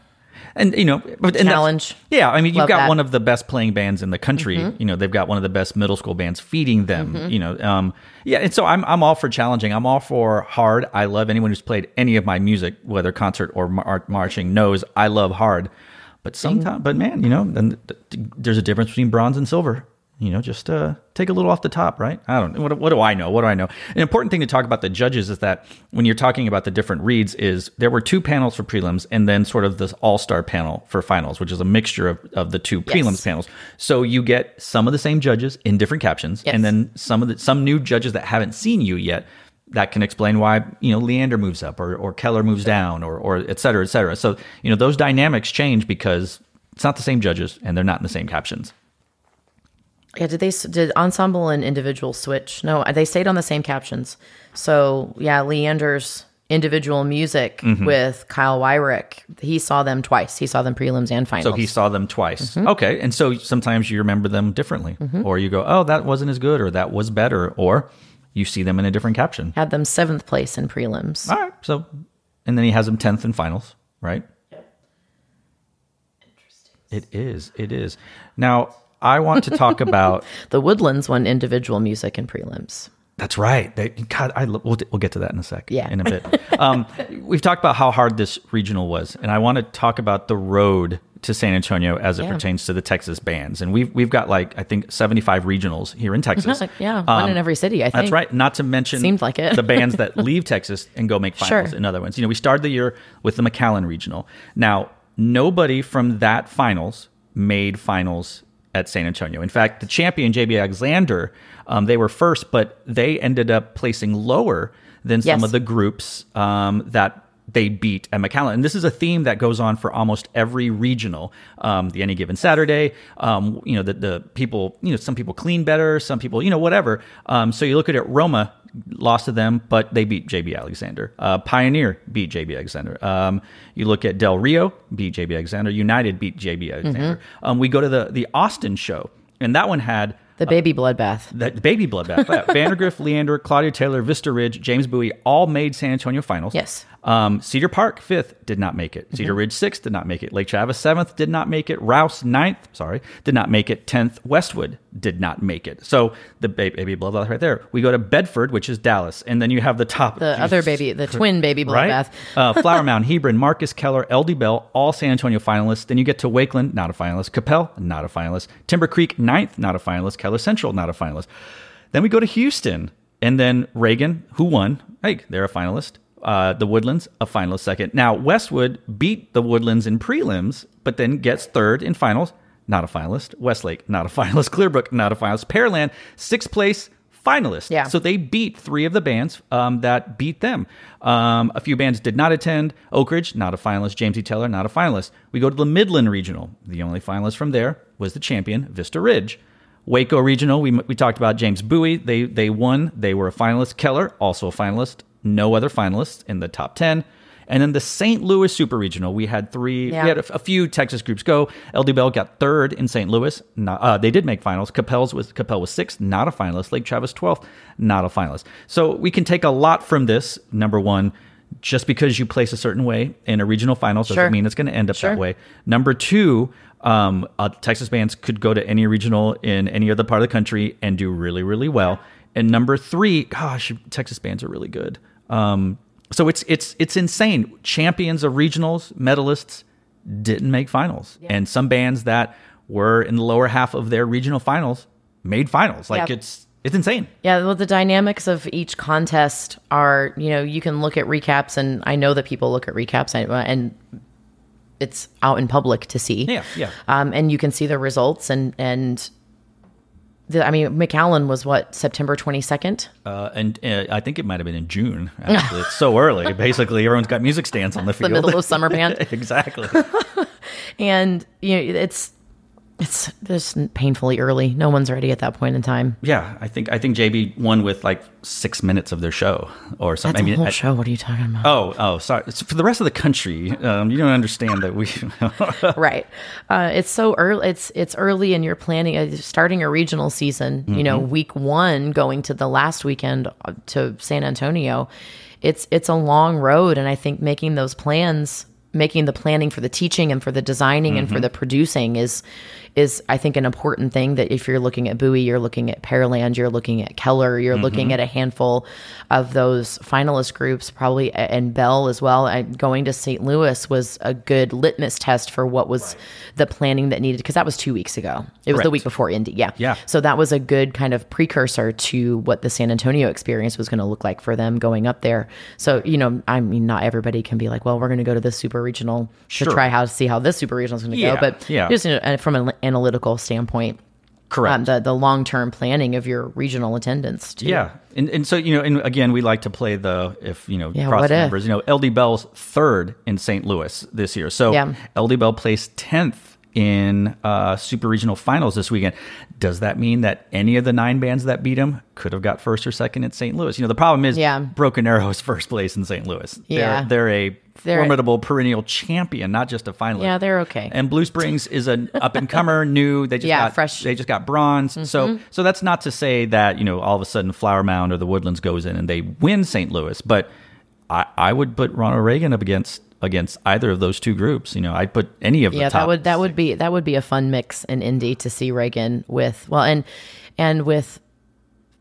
and you know, but and Challenge. Yeah, I mean, you've Love got that. Mm-hmm. one of the best playing bands in the country. You know, they've got one of the best middle school bands feeding them. You know, um, yeah, and so I'm I'm all for challenging. I'm all for hard. I love anyone who's played any of my music, whether concert or mar- marching, knows I love hard. But sometimes, but man, you know, then th- th- there's a difference between bronze and silver. You know, just uh, take a little off the top, right? I don't know. What, what do I know? What do I know? An important thing to talk about the judges is that when you're talking about the different reads, is there were two panels for prelims and then sort of this all star panel for finals, which is a mixture of, of the two prelims panels. So you get some of the same judges in different captions, Yes. and then some of the some new judges that haven't seen you yet. That can explain why you know Leander moves up or, or Keller moves down or or et cetera, et cetera. So you know those dynamics change because it's not the same judges and they're not in the same captions. Yeah, did they did ensemble and individual switch? No, they stayed on the same captions. So yeah, Leander's individual music Mm-hmm. with Kyle Wyrick, he saw them twice. He saw them prelims and finals. So he saw them twice. Mm-hmm. Okay. And so sometimes you remember them differently, or you go, oh, that wasn't as good, or that was better, or you see them in a different caption. had them seventh place in prelims. All right. So, and then he has them 10th in finals, right? Yep. Interesting. It is. It is. Now, I want to talk about. The Woodlands won individual music in prelims. That's right. They, God, I we'll, we'll get to that in a sec. Yeah. in a bit. Um, we've talked about how hard this regional was, and I want to talk about the road to San Antonio as it Yeah. pertains to the Texas bands. And we've we've got like I think seventy five regionals here in Texas. Yeah, one in every city, I think That's right. Not to mention Seemed like it. the bands that leave Texas and go make finals Sure. in other ones. You know, we started the year with the McAllen Regional. Now, nobody from that finals made finals at San Antonio. In fact, the champion JB Alexander, um, they were first, but they ended up placing lower than some Yes. of the groups um, that they beat at McAllen. And this is a theme that goes on for almost every regional. Um, the any given Saturday, um, you know, the, the people, you know, some people clean better, some people, you know, whatever. Um, so you look at it, Roma lost to them, but they beat JB Alexander. Uh, Pioneer beat JB Alexander. Um, you look at Del Rio, beat JB Alexander. United beat JB Alexander. Um, we go to the, the Austin show, and that one had The baby bloodbath. that baby bloodbath. Vandegrift, Leander, Claudia Taylor, Vista Ridge, James Bowie all made San Antonio finals. Yes. Um, Cedar Park, fifth, did not make it. Cedar Ridge, sixth, did not make it. Lake Travis, seventh, did not make it. Rouse, ninth, sorry, did not make it. Tenth, Westwood did not make it. So the ba- baby bloodbath right there. We go to Bedford, which is Dallas, and then you have the top. The other baby, the twin baby Right? bloodbath. uh, Flower Mound, Hebron, Marcus Keller, LD Bell, all San Antonio finalists. Then you get to Wakeland, not a finalist. Coppell, not a finalist. Timber Creek, ninth, not a finalist. Keller Central, not a finalist. Then we go to Houston, and then Reagan, who won? Hey, they're a finalist. Uh, the Woodlands, a finalist second. Now, Westwood beat the Woodlands in prelims, but then gets third in finals. Not a finalist. Westlake, not a finalist. Clearbrook, not a finalist. Pearland, sixth place finalist. Yeah. So they beat three of the bands um, that beat them. Um, a few bands did not attend. Oakridge, not a finalist. James E. Taylor, not a finalist. We go to the Midland Regional. The only finalist from there was the champion, Vista Ridge. Waco Regional, we, we talked about James Bowie. They, they won. They were a finalist. Keller, also a finalist. No other finalists in the top 10. And then the St. Louis Super Regional, we had three. Yeah. We had a, a few Texas groups go. LD Bell got third in St. Louis. Not, uh, they did make finals. Coppell's was Coppell was sixth, not a finalist. Lake Travis twelfth, not a finalist. So we can take a lot from this. Number one, just because you place a certain way in a regional finals doesn't mean it's going to end up Sure. that way. Number two, um, uh, Texas bands could go to any regional in any other part of the country and do really, really well. And number three, gosh, Texas bands are really good. Um, so it's it's it's insane. Champions of regionals, medalists didn't make finals, and some bands that were in the lower half of their regional finals made finals. Like Yeah. it's it's insane. Yeah, well, the dynamics of each contest are, you know, you can look at recaps, and I know that people look at recaps, and, and it's out in public to see. Yeah, yeah. Um, and you can see the results, and and the, I mean, McAllen was what September twenty second. Uh, and uh, I think it might have been in June. Actually, it's so early. Basically, everyone's got music stands on the The field. middle of summer band, exactly. and you know, it's it's just painfully early. No one's ready at that point in time. Yeah, I think I think JB won with like six minutes of their show or That's something. I a mean, whole I- show. What are you talking about? oh, oh, sorry. It's for the rest of the country, um, you don't understand that we. right uh, it's so early it's it's early and you're planning uh, starting a regional season you know week one going to the last weekend uh, to san antonio it's it's a long road and i think making those plans making the planning for the teaching and for the designing and for the producing is is I think an important thing that if you're looking at Bowie, you're looking at Pearland, you're looking at Keller, you're mm-hmm. looking at a handful of those finalist groups, probably and Bell as well. I, going to St. Louis was a good litmus test for what was the planning that needed because that was two weeks ago. It was the week before Indy, yeah, Yeah. So that was a good kind of precursor to what the San Antonio experience was going to look like for them going up there. So you know, I mean, not everybody can be like, well, we're going to go to this super regional Sure. to try how to see how this super regional is going to Yeah, go, but yeah. just you know, from an analytical standpoint, Correct. um, the the long term planning of your regional attendance. Too. Yeah, and and so you know, and again, we like to play the if you know Yeah, cross the if? numbers. You know, LD Bell's third in St. Louis this year, so Yeah. LD Bell placed tenth in uh, super regional finals this weekend. Does that mean that any of the nine bands that beat him could have got first or second at St. Louis? You know, the problem is, Yeah. Broken Arrow is first place in St. Louis. Yeah. they're, they're a They're- formidable perennial champion, not just a finalist. Yeah, they're okay. And Blue Springs is an up and comer, new. They just Yeah, got fresh. Mm-hmm. They just got bronze. So so that's not to say that you know all of a sudden Flower Mound or the Woodlands goes in and they win St. Louis, but I, I would put Ronald Reagan up against against either of those two groups. You know, I'd put any of the yeah, that would that would be that would be a fun mix in Indy to see Reagan with well and and with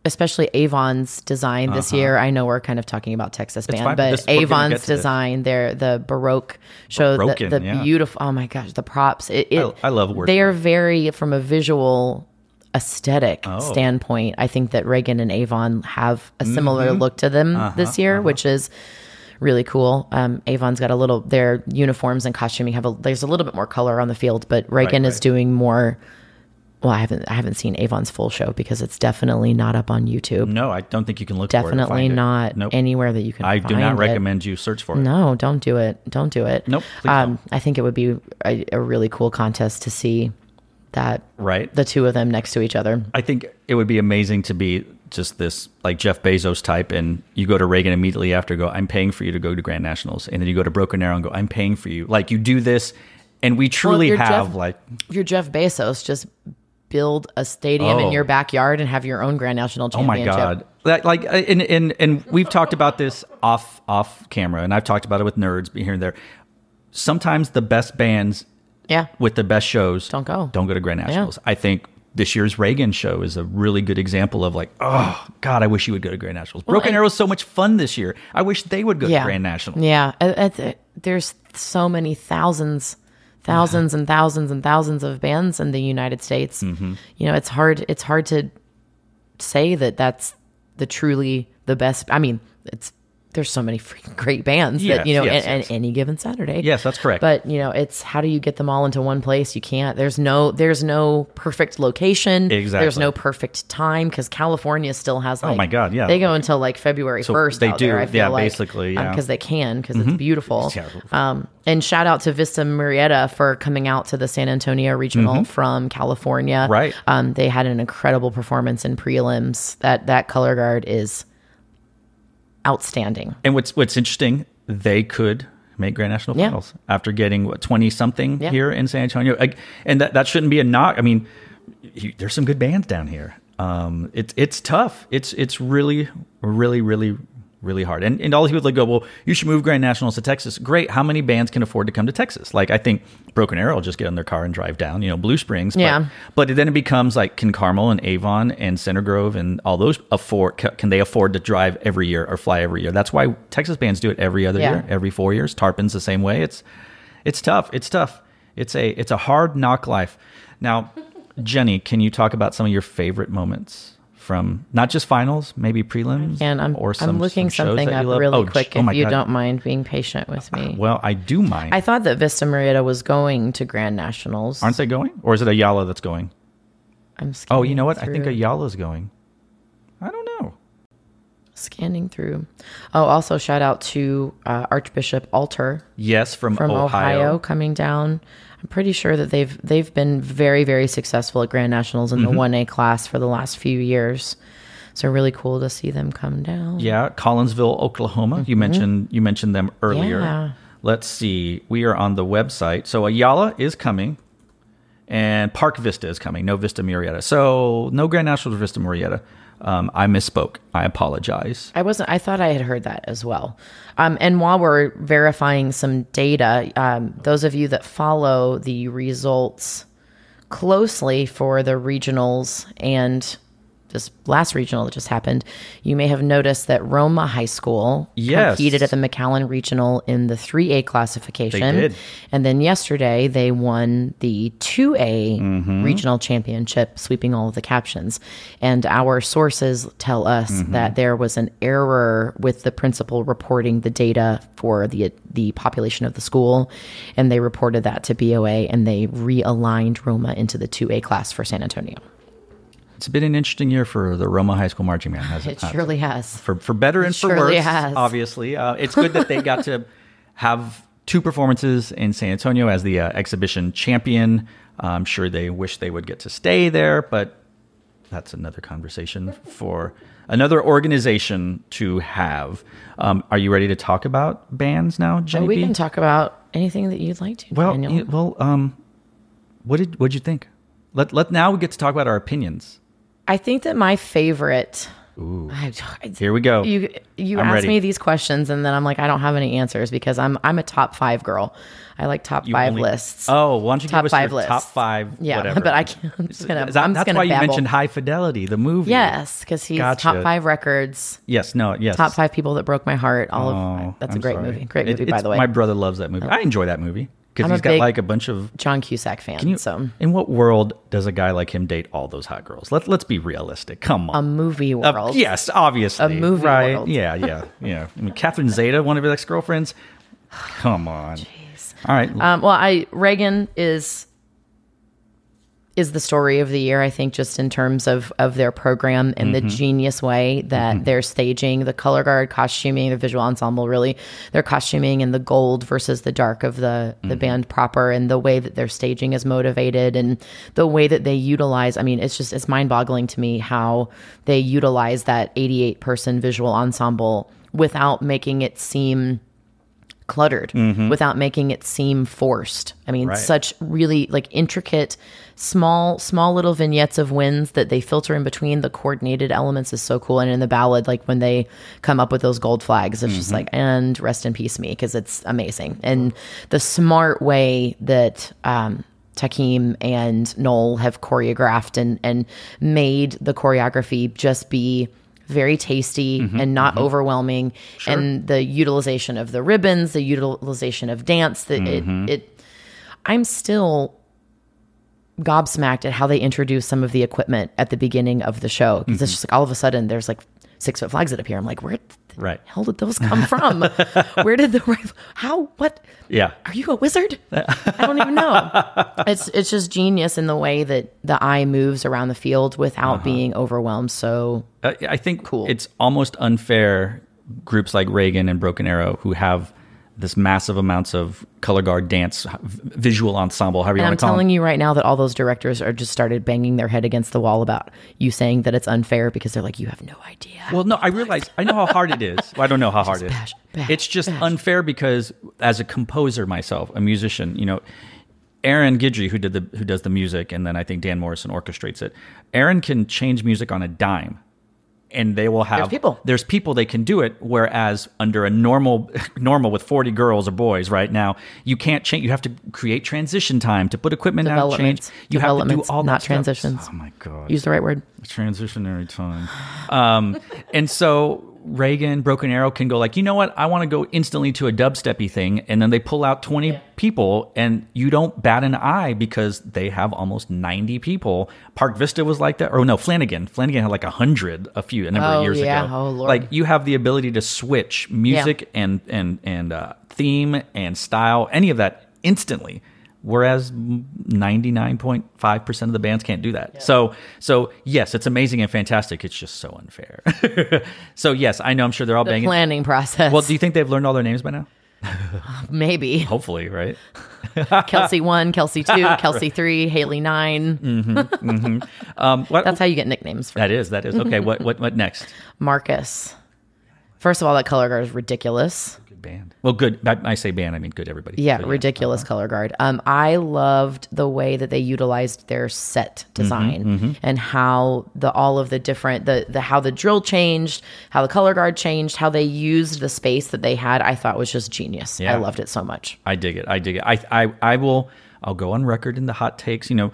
especially Avon's design this year. I know we're kind of talking about Texas band, Uh-huh. fine, but this- we're gonna get Avon's design, their the Baroque show, the, the yeah. beautiful. Oh my gosh, the props! It, it, I- I love work. They are very from a visual aesthetic Oh. standpoint. I think that Reagan and Avon have a similar Mm-hmm. look to them Uh-huh, this year, which is really cool. Um, Avon's got a little their uniforms and costuming have a there's a little bit more color on the field, but Reagan is right. doing more. Well, I haven't I haven't seen Avon's full show because it's definitely not up on YouTube. no, I don't think you can look. for it definitely not Nope. anywhere that you can. I do not it. recommend you search for it. No, don't do it. Don't do it. Nope, Um. I think it would be a, a really cool contest to see that Right. the two of them next to each other. I think it would be amazing to be just this like Jeff Bezos type, and you go to Reagan immediately after, go, I'm paying for you to go to Grand Nationals, and then you go to Broken Arrow and go, I'm paying for you. Like you do this, and we truly you're have Jeff- like If you're Jeff Bezos, just build a stadium Oh. in your backyard and have your own Grand National Championship. Oh my god! That, like, uh, and, and and we've talked about this off off camera, and I've talked about it with nerds here and there. Sometimes the best bands Yeah. with the best shows Don't go. Don't go to Grand Nationals. I think this year's Reagan show is a really good example of like, oh God, I wish you would go to Grand Nationals. Broken Arrow is so much fun this year. I wish they would go Yeah. to Grand Nationals. Yeah. Uh, uh, There's so many thousands, thousands and thousands and thousands of bands in the United States. Mm-hmm. You know, it's hard. It's hard to say that that's the truly the best. I mean, it's there's so many freaking great bands Yes, that you know, yes, and, yes. any given Saturday. Yes, that's correct. But you know, it's how do you get them all into one place? You can't. There's no. There's no perfect location. Exactly. There's no perfect time because California still has. Like, my God, yeah. They go until like February first. they out do, There, yeah, like, basically, yeah. because they can because it's beautiful. Yeah. Um, and shout out to Vista Murrieta for coming out to the San Antonio Regional Mm-hmm. from California. Right. Um, they had an incredible performance in prelims. That that color guard is outstanding. And what's what's interesting, they could make Grand National Yeah. Finals after getting what twenty something Yeah. here in San Antonio, Like, and that that shouldn't be a knock. I mean, you, there's some good bands down here. Um, it's it's tough. It's it's really really really really hard. And and all these people like go, well, you should move Grand Nationals to Texas. Great. How many bands can afford to come to Texas? Like I think Broken Arrow will just get in their car and drive down. You know, Blue Springs. Yeah. But then it becomes like can Carmel and Avon and Center Grove and all those afford can they afford to drive every year or fly every year? That's why Texas bands do it every other Yeah. year, every four years. Tarpons the same way. It's it's tough. It's tough. It's a it's a hard knock life. Now, Jenny, can you talk about some of your favorite moments from not just finals, maybe prelims, And I'm or some, I'm looking some something up really Oh, quick oh if you God. don't mind being patient with me. Well, I do mind. I thought that Vista Murrieta was going to Grand Nationals. Aren't they going, or is it Ayala that's going? I'm Oh, you know what? I think through. Ayala's going. I don't know. scanning through. Oh, also shout out to uh, Archbishop Alter Yes, from, from Ohio. Ohio. coming down. I'm pretty sure that they've they've been very very successful at Grand Nationals in Mm-hmm. the one A class for the last few years. So really cool to see them come down. Yeah, Collinsville, Oklahoma. You mentioned you mentioned them earlier. Mm-hmm. Yeah. Let's see. We are on the website. So Ayala is coming. and Park Vista is coming. No Vista Murrieta. So no Grand Nationals Vista Murrieta. Um, I misspoke. I apologize. I wasn't. I thought I had heard that as well. Um, and while we're verifying some data, um, those of you that follow the results closely for the regionals and this last regional that just happened, you may have noticed that Roma High School Yes. competed at the McAllen Regional in the 3A classification. And then yesterday they won the 2A Mm-hmm. regional championship, sweeping all of the captions. And our sources tell us Mm-hmm. that there was an error with the principal reporting the data for the the population of the school, and they reported that to BOA, and they realigned Roma into the 2A class for San Antonio. It's been an interesting year for the Roma High School marching band, hasn't It it? surely has. for for better and for surely worse. has. Obviously, uh, it's good that they got to have two performances in San Antonio as the uh, exhibition champion. I'm sure they wish they would get to stay there, but that's another conversation for another organization to have. Um, are you ready to talk about bands now, Jenny? But we B? can talk about anything that you'd like to. Well, you- well, um, what did what did you think? Let let now we get to talk about our opinions. I think that my favorite. I, I- Here we go. You you I'm ask ready. me these questions and then I'm like I don't have any answers because I'm I'm a top five girl. I like top You five only- lists. Oh, why don't you Top give us five your lists. top five? yeah, whatever. but I can't. I'm just gonna. That- I'm just that's gonna why you mentioned High Fidelity, the movie. Yes, because he's Gotcha. top five records, Yes. No. Yes. top five people that broke my heart. All Oh, of that's I'm a great sorry. movie. Great It- movie, by the way. My brother loves that movie. Oh. I enjoy that movie because he's got like a bunch of. John Cusack fan. Can you, so in what world does a guy like him date all those hot girls? Let Let's be realistic. Come on. a movie world. yes, obviously. A movie right? world. Yeah, yeah, yeah. I mean, Catherine Zeta, one of his ex girlfriends. Come on. All right. Um, well, I Reagan is is the story of the year. I think just in terms of of their program and the mm-hmm. genius way that mm-hmm. they're staging the color guard costuming, the visual ensemble, really their costuming and the gold versus the dark of the the mm-hmm. band proper, and the way that their staging is motivated and the way that they utilize. I mean, it's just it's mind boggling to me how they utilize that eighty eight person visual ensemble without making it seem cluttered without making it seem forced. I mean, Right. such really like intricate, small, small little vignettes of wins that they filter in between. The coordinated elements is so cool. And in the ballad, like when they come up with those gold flags, it's just like, and rest in peace me, because it's amazing. And the smart way that, um, Takim and Noel have choreographed and, and made the choreography just be very tasty mm-hmm, and not mm-hmm. overwhelming. And the utilization of the ribbons the utilization of dance that it, mm-hmm. it i'm still gobsmacked at how they introduce some of the equipment at the beginning of the show. Because it's just like all of a sudden there's like six foot flags that appear. I'm like where Right. hell did those come from where did the rif- how what yeah. are you a wizard? I don't even know. It's it's just genius in the way that the eye moves around the field without Uh-huh. being overwhelmed. So I I think Cool. it's almost unfair. Groups like Reagan and Broken Arrow, who have this massive amounts of color guard dance visual ensemble, however you and I'm want to call telling you right now that all those directors are just started banging their head against the wall about you saying that it's unfair because they're like, you have no idea. Well, no, I realize I know how hard it is. Well, I don't know how hard it is. bash, bash, it's just bash. unfair because as a composer myself, a musician, you know, Aaron Guidry, who did the who does the music, and then I think Dan Morrison orchestrates it. Aaron can change music on a dime. And they will have There's people. There's people they can do it. Whereas under a normal normal with 40 girls or boys right now, you can't change. You have to create transition time to put equipment out. Change. You have to do all not stuff. transitions. Oh my god! Use the right word. transitionary time. Um, and so Reagan, Broken Arrow can go like, you know what? I want to go instantly to a dubsteppy thing, and then they pull out twenty people, and you don't bat an eye because they have almost ninety people. Park Vista was like that, or no, Flanagan. Flanagan had like a hundred a few a number Oh, of years yeah. ago. Oh, Lord. Like you have the ability to switch music and and and uh, theme and style, any of that instantly. Whereas ninety nine point five percent of the bands can't do that. So so yes, it's amazing and fantastic. It's just so unfair. so yes, I know. I'm sure they're all The banging. planning process. Well, do you think they've learned all their names by now? Maybe Hopefully, right? Kelsey one, Kelsey two, Kelsey three, Haley nine. Mm. Um, what, That's how you get nicknames for that is. That is okay. what what what next? Marcus. First of all, that color guard is ridiculous. Band. Well, good. I, I say band, I mean good. Everybody. Yeah, So, ridiculous uh-huh. color guard. Um, I loved the way that they utilized their set mm-hmm, design mm-hmm. and how the all of the different the the how the drill changed, how the color guard changed, how they used the space that they had. I thought was just genius. Yeah. I loved it so much. I dig it. I dig it. I, I, I will. I'll go on record in the hot takes. You know,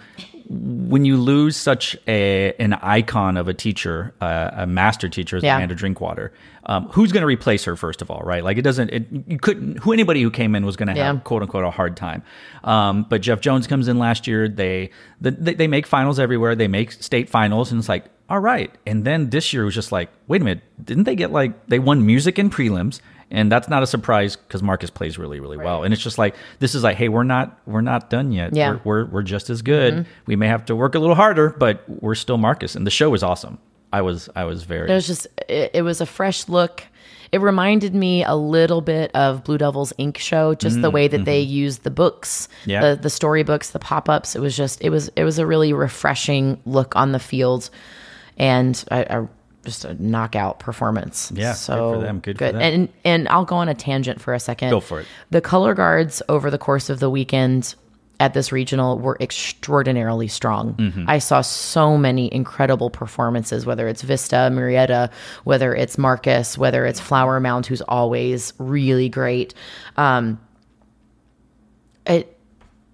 when you lose such a an icon of a teacher, uh, a master teacher as Yeah. Amanda Drinkwater, um, who's going to replace her? First of all, right? Like it doesn't. It, you couldn't. Who anybody who came in was going to Yeah. have quote unquote a hard time. Um, but Jeff Jones comes in last year. They, the, they they make finals everywhere. They make state finals, and it's like all right. And then this year was just like, wait a minute, didn't they get like they won music and prelims? And that's not a surprise because Marcus plays really, really well. And it's just like this is like, hey, we're not we're not done yet. Yeah. Mm-hmm. We're, we're we're just as good. We may have to work a little harder, but we're still Marcus. And the show was awesome. I was I was very It was just it, it was a fresh look. It reminded me a little bit of Blue Devils Ink show, just the way that they used the books, Yeah. the the storybooks, the pop ups. It was just it was it was a really refreshing look on the field, and I, I just a knockout performance. Yeah, so good for them, good for them. And and I'll go on a tangent for a second. Go for it. The color guards over the course of the weekend at this regional were extraordinarily strong. Mm-hmm. I saw so many incredible performances, whether it's Vista, Murrieta, whether it's Marcus, whether it's Flower Mound, who's always really great. Um, it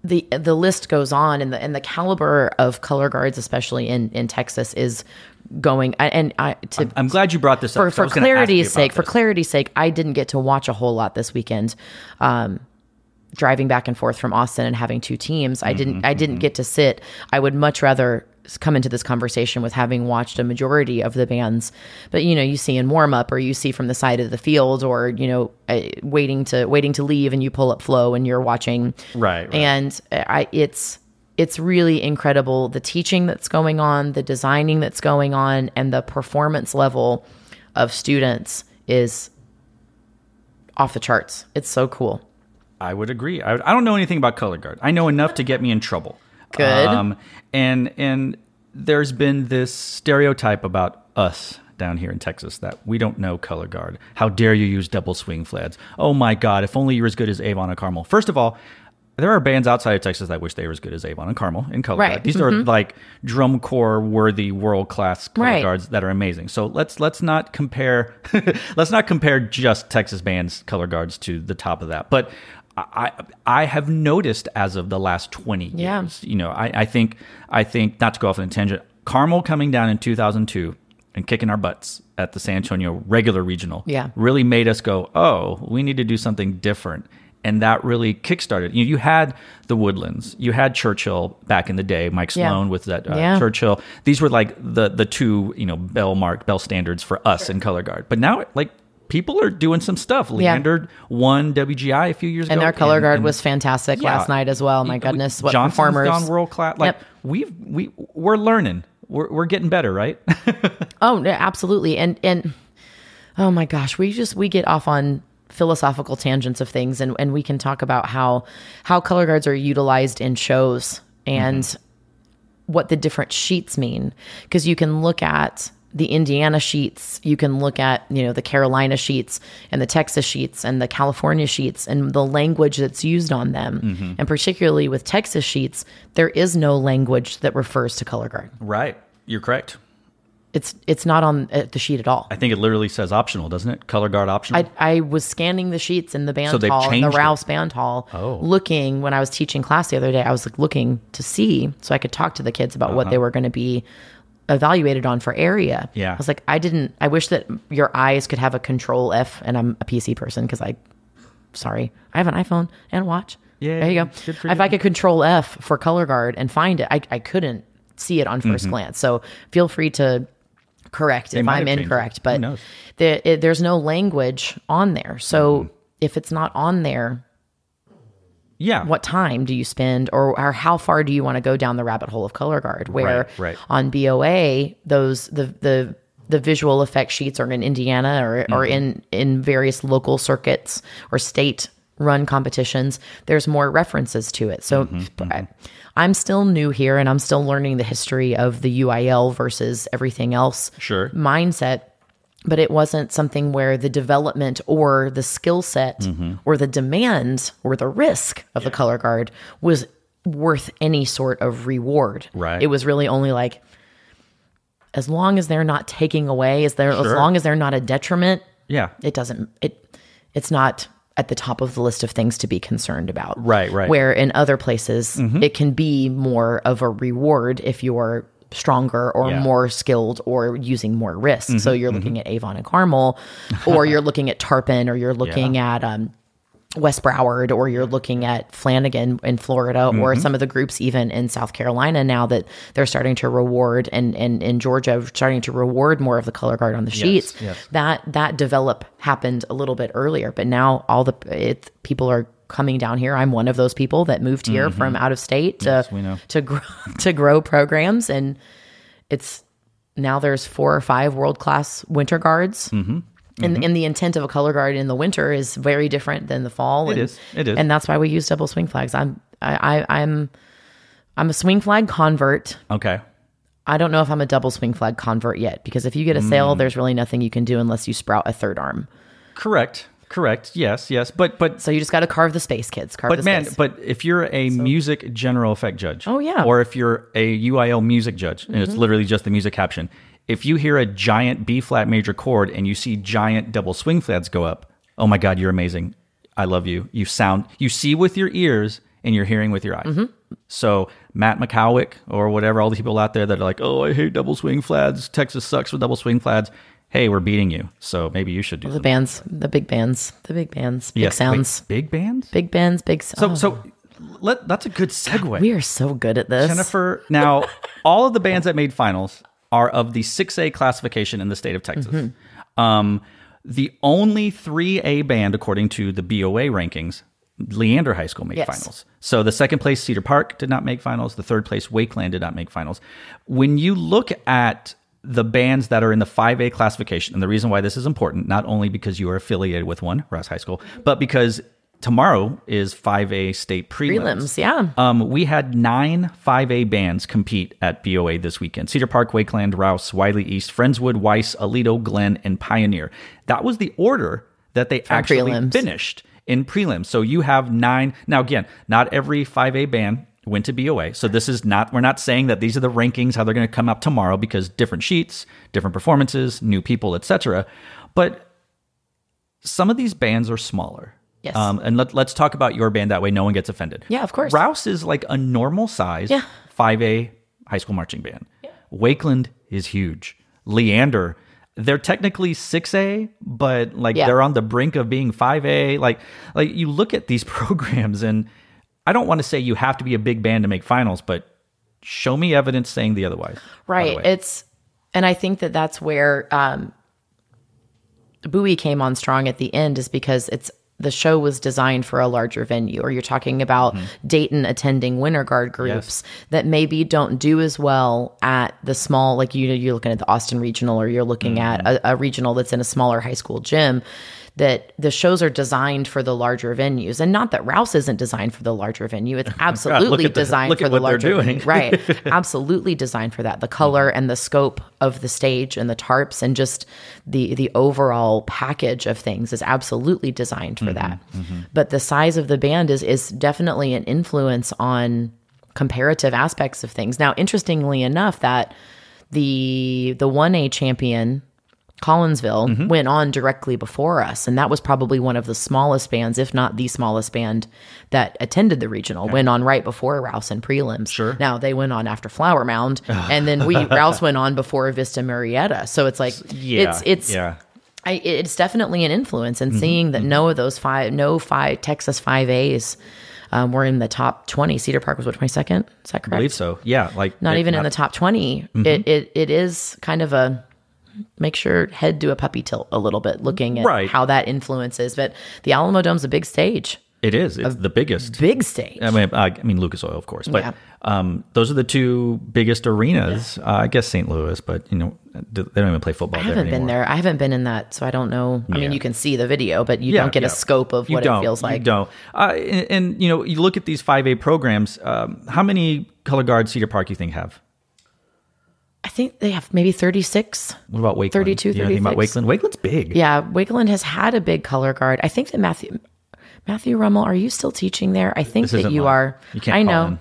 the the list goes on, and the and the caliber of color guards, especially in in Texas, is going. And I to I'm glad you brought this up. for 'cause for was gonna ask you clarity's sake, for clarity's sake, I didn't get to watch a whole lot this weekend. Um, driving back and forth from Austin and having two teams, I didn't I Mm-hmm, didn't get to sit. I would much rather come into this conversation with having watched a majority of the bands. But you know, you see in warm up, or you see from the side of the field, or you know, uh, waiting to waiting to leave, and you pull up flow and you're watching. Right, right. And I it's it's really incredible the teaching that's going on, the designing that's going on, and the performance level of students is off the charts. It's so cool. I would agree. I, I don't know anything about color guard. I know enough to get me in trouble. Good. Um, and and there's been this stereotype about us down here in Texas that we don't know color guard. How dare you use double swing flags? Oh my God! If only you're as good as Avon and Carmel. First of all. There are bands outside of Texas that wish they were as good as Avon and Carmel in color Right. guard. These are mm-hmm. like drum corps worthy world class color Right. guards that are amazing. So let's let's not compare let's not compare just Texas bands color guards to the top of that. But I I have noticed as of the last twenty years, Yeah. you know, I, I think I think not to go off on a tangent, Carmel coming down in two thousand two and kicking our butts at the San Antonio regular regional Yeah. really made us go, oh, we need to do something different. And that really kickstarted. You, you had the Woodlands, you had Churchill back in the day, Mike Yeah. Sloan with that uh, Yeah. Churchill. These were like the the two you know bell mark bell standards for us in color guard. But now like people are doing some stuff. Leander won WGI a few years ago. And ago, their color guard and- was fantastic yeah. last night as well. My goodness, what Johnson's performers! gone world class. Like Yep. we've we we're learning. We're we're getting better, right? Oh, absolutely. And and oh my gosh, we just we get off on philosophical tangents of things and and we can talk about how how color guards are utilized in shows and what the different sheets mean because you can look at the Indiana sheets, you can look at, you know, the Carolina sheets and the Texas sheets and the California sheets and the language that's used on them. Mm-hmm. And particularly with Texas sheets, there is no language that refers to color guard. right. You're correct. It's it's not on uh, the sheet at all. I think it literally says optional, doesn't it? Color guard optional. I, I was scanning the sheets in the band So they've hall, in the changed it. Rouse band hall, Oh. looking when I was teaching class the other day. I was like looking to see so I could talk to the kids about Uh-huh. what they were going to be evaluated on for area. Yeah. I was like, I didn't. I wish that your eyes could have a control F, and I'm a PC person because I, sorry, I have an iPhone and a watch. Yeah, there you go. good for If. I could control F for color guard and find it, I, I couldn't see it on 1st glance. So feel free to correct if Mm-hmm. I'm incorrect, but there, it, there's no language on there. So Mm-hmm. if it's not on there, yeah. what time do you spend or, or how far do you want to go down the rabbit hole of color guard where Right, right. on BOA those the the the visual effect sheets are in Indiana or, or Mm-hmm. in in various local circuits or state run competitions there's more references to it so Mm-hmm, I, I'm still new here and I'm still learning the history of the UIL versus everything else Sure. mindset but it wasn't something where the development or the skill set Mm-hmm. or the demand or the risk of the color guard was worth any sort of reward. Right. It was really only like as long as they're not taking away, as they're as long as they're not a detriment, Yeah. it doesn't it it's not at the top of the list of things to be concerned about. Right, right. Mm-hmm. Where in other places it can be more of a reward if you're stronger or Yeah. Mm-hmm, more skilled or using more risk. so you're looking at Avon and Carmel or you're looking at Tarpon or you're looking at um West Broward, or you're looking at Flanagan in Florida, Mm-hmm. or some of the groups even in South Carolina now that they're starting to reward, and, and in Georgia starting to reward more of the color guard on the sheets. yes. That that develop happened a little bit earlier, but now all the it, people are coming down here. I'm one of those people that moved here from out of state to Mm-hmm. know. to grow to grow programs, and it's now there's four or five world class winter guards. Mm-hmm. And, and the intent of a color guard in the winter is very different than the fall. It and, is. It is. and that's why we use double swing flags. I'm I, I I'm I'm a swing flag convert. Okay. I don't know if I'm a double swing flag convert yet because if you get a sale, Mm. there's really nothing you can do unless you sprout a third arm. Correct. Correct. Yes. Yes. But but So you just got to carve the space, kids. Carve but the man, space. but man, but if you're a music general effect judge, Oh, yeah. Mm-hmm. or if you're a UIL music judge, and it's literally just the music caption, if you hear a giant B flat major chord and you see giant double swing flags go up, oh my God, you're amazing. I love you. You sound, you see with your ears and you're hearing with your eyes. Mm-hmm. So Matt McCowick or whatever, all the people out there that are like, oh, I hate double swing flags. Texas sucks with double swing flags. Hey, we're beating you. So maybe you should do the something. bands, the big bands, the big bands, big Yes, sounds, big bands. big bands, big. Sounds. So, so let that's a good segue. we are so good at this. Jennifer, now all of the bands that made finals are of the 6A classification in the state of Texas. Mm-hmm. Um, the only 3A band, according to the BOA rankings, Leander High School made Yes. finals. So the second place, Cedar Park, did not make finals. The third place, Wakeland, did not make finals. When you look at the bands that are in the 5A classification, and the reason why this is important, not only because you are affiliated with one, Rouse High School, but because tomorrow is 5A state prelims, yeah. um, we had nine 5A bands compete at BOA this weekend Cedar Park, Wakeland, Rouse, Wylie East, Friendswood, Weiss, Aledo, Glenn, and Pioneer. That was the order that they actually prelims. finished in prelims. So you have nine. Now, again, not every 5A band went to BOA. So this is not, we're not saying that these are the rankings, how they're going to come up tomorrow because different sheets, different performances, new people, etc. But some of these bands are smaller. Yes. Um, and let, let's talk about your band that way no one gets offended. Yeah, of course. Rouse is like a normal size Yeah. 5A high school marching band. Wakeland is huge. Leander, they're technically 6A, but like Yeah. they're on the brink of being 5A. Like like you look at these programs and I don't want to say you have to be a big band to make finals, but show me evidence saying the otherwise. Right. Way. It's, and I think that that's where um, Bowie came on strong at the end is because it's the show was designed for a larger venue, or you're talking about hmm. Dayton attending winter guard groups that maybe don't do as well at the small, like you know you're looking at the Austin Regional, or you're looking at hmm. a, a regional that's in a smaller high school gym. That the shows are designed for the larger venues, and not that Rouse isn't designed for the larger venue. It's oh absolutely at the- designed look for the larger venue. right? Absolutely designed for that. The color and the scope of the stage and the tarps and just the the overall package of things is absolutely designed for mm-hmm, that. Mm-hmm. But the size of the band is is definitely an influence on comparative aspects of things. Now, interestingly enough, that the the one A champion Collinsville mm-hmm. went on directly before us, and that was probably one of the smallest bands, if not the smallest band that attended the regional. Went on right before Rouse and prelims. Sure. Now they went on after Flower Mound, and then we Rouse went on before Vista Murrieta. So it's like yeah, it's it's yeah. I, it's definitely an influence and mm-hmm. seeing that mm-hmm. no of those five, no five Texas five A's um, were in the top twenty. Cedar Park was what twenty second. Is that correct? I believe so. Yeah, like Not it- even in the top 20 It, it it is kind of a make sure head do a puppy tilt a little bit, looking at Right. how that influences. But the Alamodome's a big stage, It is. It's the biggest. big stage. I mean, I, mean Lucas Oil, of course, but Yeah. um, those are the two biggest arenas. Uh, I guess St. Louis, but you know they don't even play football I there haven't anymore. been there. I haven't been in that, so I don't know. I mean, you can see the video, but you Yeah, don't get yeah. a scope of You what don't. it feels like. You don't. Uh, and, and, you know, you look at these five A programs. Um, how many color guards Cedar Park you think have? I think they have maybe 36. What about Wakeland? 32, Do you know anything about Wakeland? Wakeland's big. Yeah, Wakeland has had a big color guard. I think that Matthew Matthew Rummel, are you still teaching there? I think that you live. are. You can't I know.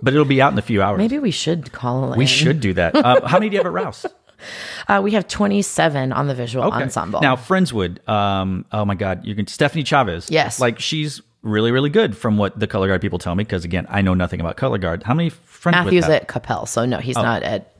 but it'll be out in a few hours. Maybe we should call we should do that. Um, how many do you have at Rouse? Uh, we have 27 on the visual ensemble. Now, Friendswood. Um, oh my God, you can Stephanie Chavez. Yes. like she's really, really good from what the color guard people tell me. Because again, I know nothing about color guard. How many Friendswood? Matthew's have? at Coppell, so no, he's not at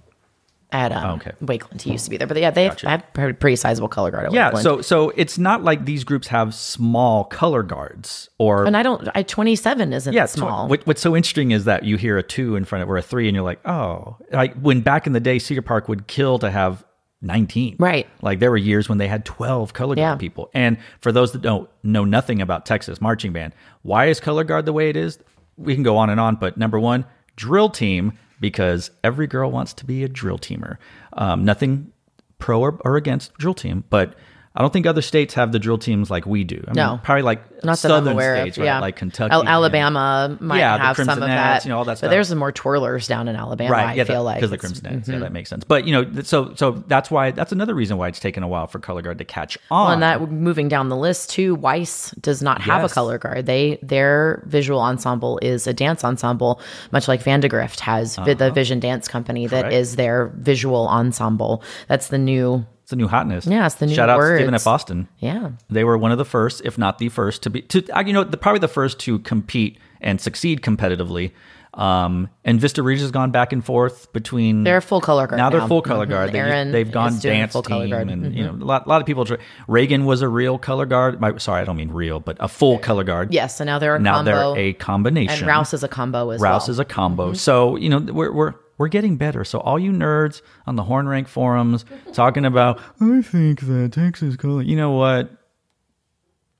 at um, Oh, okay. Wakeland. He used to be there, but yeah, they have, Gotcha. have pretty, pretty sizable color guard at Yeah, Wakeland. so so it's not like these groups have small color guards or and I don't. I 27 isn't yeah, small. what, what's so interesting is that you hear a two in front of or a three, and you're like, oh, like when back in the day, Cedar Park would kill to have 19. Right. Like there were years when they had 12 color guard Yeah. people. And for those that don't know nothing about Texas marching band, why is color guard the way it is? We can go on and on, but number one, drill team because every girl wants to be a drill teamer. Um, nothing pro or, or against drill team, but I don't think other states have the drill teams like we do. I mean, No. probably like not that I'm southern aware states, of. right? Like Kentucky, Al- and- Alabama might Yeah, have some of that. you know, all that stuff. But there's some more twirlers down in Alabama. I yeah, feel like because the Crimsonettes. mhm. Yeah, that makes sense. But you know, so so that's why that's another reason why it's taken a while for color guard to catch on. Well, and that moving down the list too, Weiss does not have Yes. a color guard. They their visual ensemble is a dance ensemble, much like Vandegrift has vi- the Vision Dance Company that Uh-huh. Correct. is their visual ensemble. That's the new, it's a new hotness. Yeah, it's the new Shout out to words. Stephen F. Austin. yeah. They were one of the first, if not the first, to be to you know the, probably the first to compete and succeed competitively. Um, and Vista Ridge has gone back and forth between They're full color guard now. They're now. full color guard. They, Aaron they've gone dance full color team, guard. Mm-hmm. and you know a lot, a lot of people. try- Reagan was a real color guard. My, sorry, I don't mean real, but a full color guard. Yes, so now they're a Now combo. they're a combination. and Rouse is a combo as Rouse well. Rouse is a combo. So, you know, we're, we're, we're getting better. So, all you nerds on the Horn Rank forums talking about, I think that Texas color, you know what?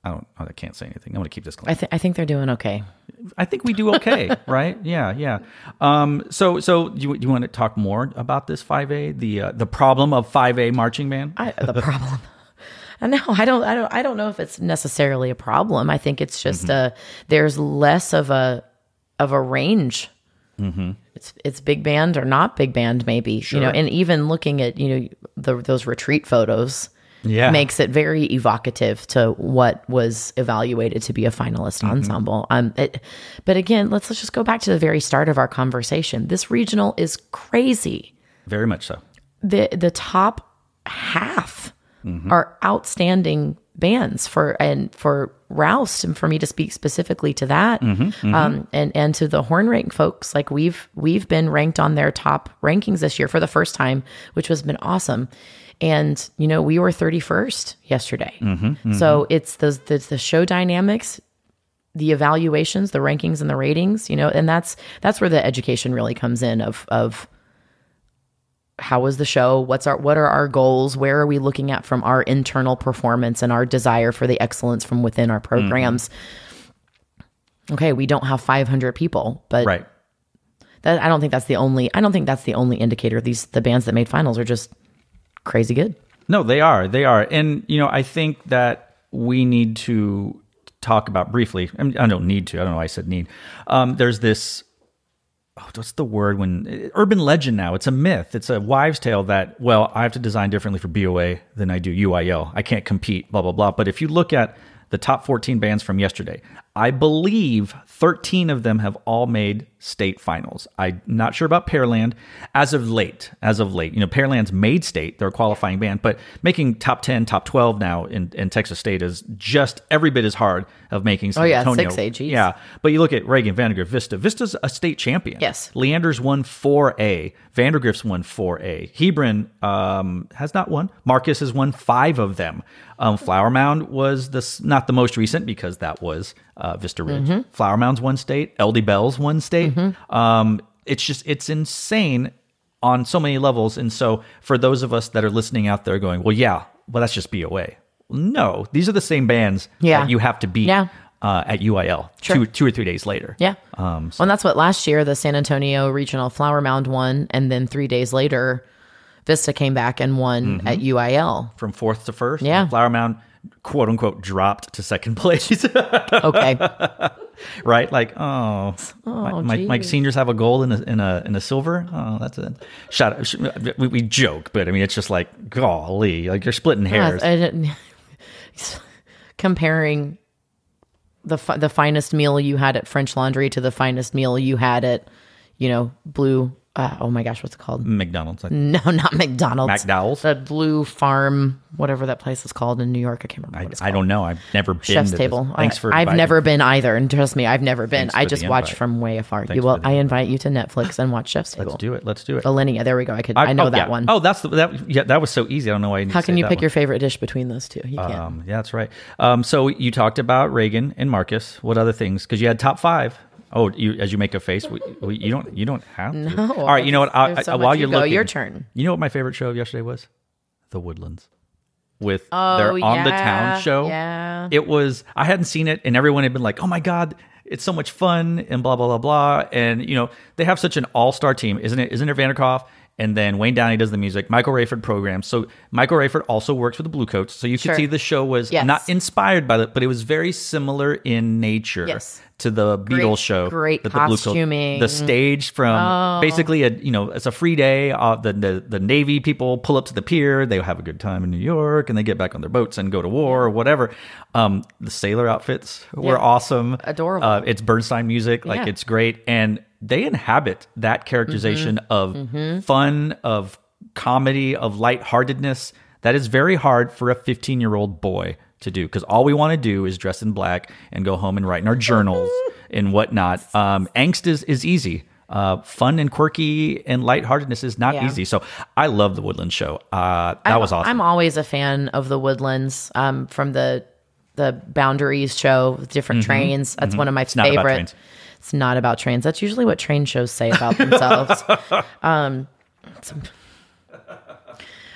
I don't, I can't say anything. I'm going to keep this clean. I, th- I think they're doing okay. I think we do okay, right? Yeah, yeah. Um, so, so do you, do you want to talk more about this 5A, the uh, the problem of 5A marching band? I, the problem. And no, I don't. I don't. I don't know if it's necessarily a problem. I think it's just Mm-hmm. a there's less of a of a range. Mm-hmm. It's it's big band or not big band, maybe you know. And even looking at you know the, those retreat photos, Yeah. makes it very evocative to what was evaluated to be a finalist Mm-hmm. ensemble. Um, it, but again, let's let's just go back to the very start of our conversation. This regional is crazy Very much so. the the top half are outstanding bands for and for Rouse and for me to speak specifically to that. Mm-hmm, mm-hmm. Um, and and to the horn rank folks like we've we've been ranked on their top rankings this year for the first time which has been awesome. And you know we were 31st yesterday. Mm-hmm, so it's the, the the show dynamics the evaluations, the rankings and the ratings, you know, and that's that's where the education really comes in of of how was the show? What's our what are our goals? Where are we looking at from our internal performance and our desire for the excellence from within our programs? Okay, we don't have 500 people, but Right. that I don't think that's the only I don't think that's the only indicator. These the bands that made finals are just crazy good. No, they are. They are. And, you know, I think that we need to talk about briefly. I, mean, I don't need to. I don't know why I said need. Um, there's this, oh, what's the word when, uh, urban legend now. It's a myth. It's a wives' tale that, well, I have to design differently for BOA than I do UIL. I can't compete, blah, blah, blah. But if you look at the top 14 bands from yesterday, I believe 13 of them have all made state finals. I'm not sure about Pearland as of late. As of late, you know, Pearland's made state; they're a qualifying band, but making top 10, top 12 now in, in Texas State is just every bit as hard of making. San Oh, yeah, Antonio. 6A, geez. Yeah, but you look at Reagan, Vandegrift, Vista. Vista's a state champion. Yes. Leander's won 4A. Vandegrift's won 4A. Hebron um, has not won. Marcus has won five of them. Um, Flower Mound was this not the most recent because that was uh, Vista Ridge. Mm-hmm. Flower Mound's won state. LD Bell's won state. Um, it's just it's insane on so many levels. And so for those of us that are listening out there, going, well, yeah, well that's just BOA. No, these are the same bands Yeah. that you have to beat Yeah. uh, at UIL Sure. two two or three days later. Yeah. Um, well, and that's what last year the San Antonio Regional Flower Mound won, and then three days later, Vista came back and won Mm-hmm. at UIL. from fourth to first. Yeah. Flower Mound quote unquote dropped to second place. Okay. right? Like, oh, my, oh, my, my seniors have a gold and a, and a, and a silver. Oh, that's it. Shut up. We, we joke, but I mean, it's just like, golly, like you're splitting hairs. I didn't, comparing the fi- the finest meal you had at French Laundry to the finest meal you had at, you know, Blue. Uh, oh my gosh, what's it called? McDonald's. Like, No, not McDonald's. McDowell's? The Blue Farm, whatever that place is called in New York. I can't remember I, I don't know. I've never been Chef's to this. table. Thanks I, for I've inviting never been either, and trust me, I've never been. Thanks I just watch invite. from way afar. Thanks You will. I invite you to Netflix and watch Chef's Table. Let's do it. Let's do it. Alinea, there we go. I could. I, know oh, that yeah. one. Oh, that's the, that. Yeah, that was so easy. I don't know why. How can you pick one. your favorite dish between those two? You can't. Um, yeah, that's right. Um, so you talked about Reagan and Marcus. What other things? Because you had top five. Oh, you as you make a face, we, we, you don't you don't have to. No, All right, you know what? I, so uh, I- while you you're go, looking, your turn. You know what my favorite show of yesterday was? The Woodlands. With Oh, their on the town show. yeah. It was. I hadn't seen it, and everyone had been like, "Oh my god." It's so much fun and blah blah blah blah, and you know they have such an all-star team, isn't it? Isn't it Vanderkolff? And then Wayne Downey does the music. Michael Rayford programs. So Michael Rayford also works with the Bluecoats. So you could see the show was Yes. not inspired by it, but it was very similar in nature Yes. to the Beatles show. great that the Bluecoats- costuming. The stage from Oh. basically a you know it's a free day. Uh, the, the the Navy people pull up to the pier. They have a good time in New York, and they get back on their boats and go to war or whatever. Um, the sailor outfits were Yeah. awesome, Adorable. Uh, it's Bernstein music, like Yeah. it's great, and they inhabit that characterization Mm-hmm. of fun, of comedy, of lightheartedness. That is very hard for a 15 year old boy to do because all we want to do is dress in black and go home and write in our journals and whatnot. Um, angst is, is easy. Uh, fun and quirky and lightheartedness is not Yeah. easy. So I love the Woodland Show. Uh, that I'm- was awesome. I'm always a fan of the Woodlands um, from the the Boundaries show with different trains. That's one of my Mm-hmm. about favorite. It's not about trains. That's usually what train shows say about themselves. um,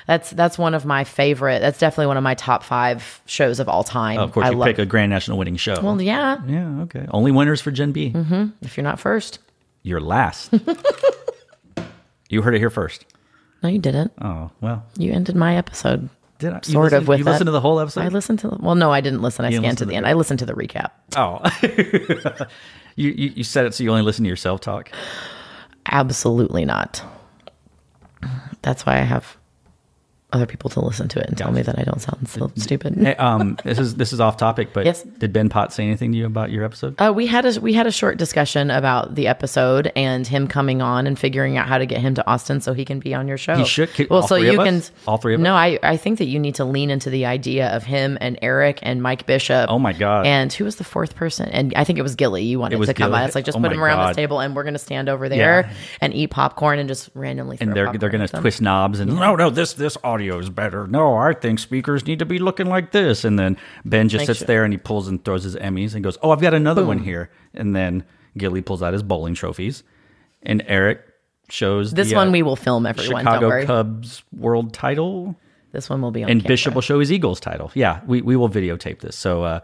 that's that's one of my favorite. That's definitely one of my top five shows of all time. of course, I you love. pick a Grand National winning show. well, yeah. yeah, okay. Only winners for Jen B. If you're not first, You're last. you heard it here first. no, you didn't. Oh well, You ended my episode. did I? Sort listen- of with you listened to the whole episode. I listened to. The, well, no, I didn't listen. I didn't scanned to the the end. I listened to the recap. Oh, you, you you said it so you only listen to yourself talk. Absolutely not. That's why I have other people to listen to it and tell me that I don't sound so stupid. Hey, um, this is this is off topic, but Yes. did Ben Pot say anything to you about your episode? Uh, we had a we had a short discussion about the episode and him coming on and figuring out how to get him to Austin so he can be on your show. He should- can- Well, all so three you of can us? All three of No, us? I I think that you need to lean into the idea of him and Eric and Mike Bishop. Oh my God. And who was the fourth person? And I think it was Gilly. You wanted to come Gilly. on. It's like just Oh put him around God. this table and we're gonna stand over there Yeah. and eat popcorn and just randomly. and they're they're gonna twist knobs and no no this this audio is better no I think speakers need to be looking like this and then Ben just Make sits sure- there and he pulls and throws his Emmys and goes oh I've got another one here and then Gilly pulls out his bowling trophies and Eric shows This the, one uh, we will film everyone. Chicago. Cubs world title This one will be on. and camera. Bishop will show his Eagles title yeah we we will videotape this so uh,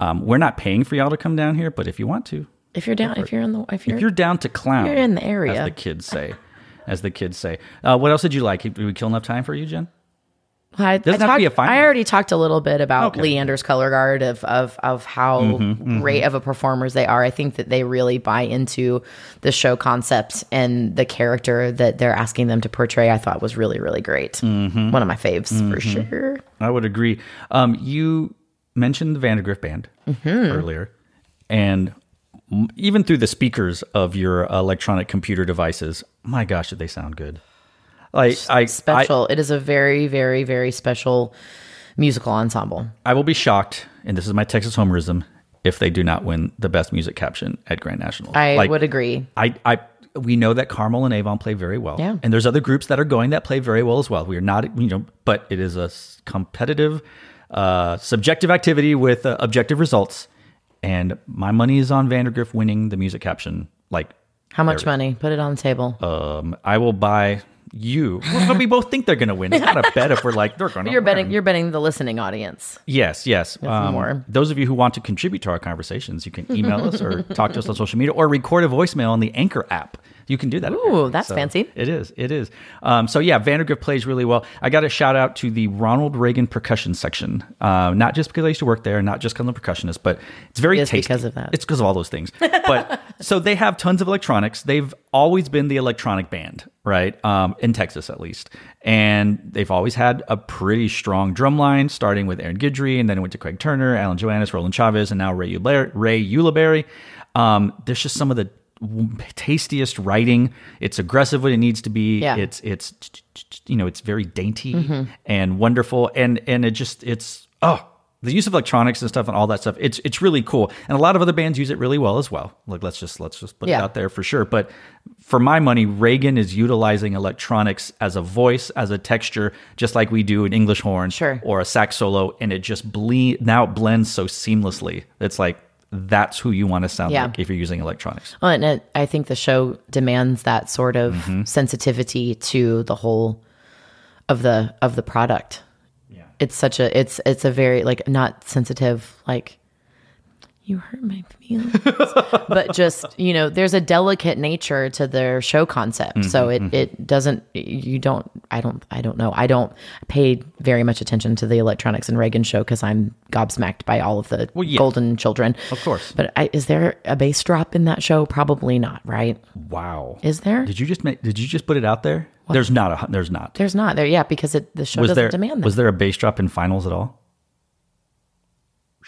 um, we're not paying for y'all to come down here but if you want to If you're down, if you're in the, if you're, if you're down to clown You're in the area. as the kids say as the kids say uh, what else did you like did we kill enough time for you Jen I, I, Doesn't have to be a talked-. I already talked a little bit about Okay. Mm-hmm, Leander's color guard of of of how great of a performers they are. I think that they really buy into the show concept and the character that they're asking them to portray. I thought was really really great. Mm-hmm. One of my faves for sure. I would agree. Um, you mentioned the Vandegrift Band Mm-hmm. earlier, and even through the speakers of your electronic computer devices, my gosh, did they sound good! Like I, I, Special. it is a very very very special musical ensemble. I will be shocked, and this is my Texas homerism, if they do not win the best music caption at Grand National. I Like, would agree. I, I, we know that Carmel and Avon play very well. Yeah. And there's other groups that are going that play very well as well. We are not, you know, but it is a competitive, uh, subjective activity with uh, objective results. And my money is on Vandegrift winning the music caption. Like, How much money? Put it on the table. um, I will buy you. Well, we both think they're going to win. It's not a bet if we're like they're going to. you're betting. You're betting the listening audience. Yes, yes. Um, more. Those of you who want to contribute to our conversations, you can email us or talk to us on social media or record a voicemail on the Anchor app. You can do that. Ooh, that's fancy. It is. It is. Um, so yeah, Vandegrift plays really well. I got a shout out to the Ronald Reagan percussion section. Uh, not just because I used to work there, not just because I'm a percussionist, but it's very It because of that. It's because of all those things. But so they have tons of electronics. They've always been the electronic band, right? Um, in Texas, at least. And they've always had a pretty strong drum line, starting with Aaron Guidry, and then it went to Craig Turner, Alan Joannis, Roland Chavez, and now Ray Ulibarri. Ray Ulibarri. Um, there's just some of the tastiest writing. It's aggressive when it needs to be. Yeah. It's it's you know it's very dainty mm-hmm. and wonderful, and and it just it's oh the use of electronics and stuff and all that stuff. It's it's really cool, and a lot of other bands use it really well as well. Like let's just let's just put it out there for sure. But for my money, Reagan is utilizing electronics as a voice, as a texture, just like we do an English horn Sure. or a sax solo, and it just ble- now it blends so seamlessly. It's like that's who you want to sound Yeah. like if you're using electronics. Well, and it, I think the show demands that sort of Mm-hmm. sensitivity to the whole of the of the product. Yeah. It's such a it's it's a very like not sensitive like you hurt my feelings, but just you know there's a delicate nature to their show concept. so Mm-hmm, it it doesn't you don't I don't I don't know I don't pay very much attention to the electronics and Reagan show because I'm gobsmacked by all of the yeah. golden children. Of course. But I, is there a bass drop in that show? Probably not, right? Wow. Is there? Did you just make? Did you just put it out there? There's not a. There's not. There's not there, yeah, because it, the show was doesn't there? demand that. Was there a bass drop in finals at all?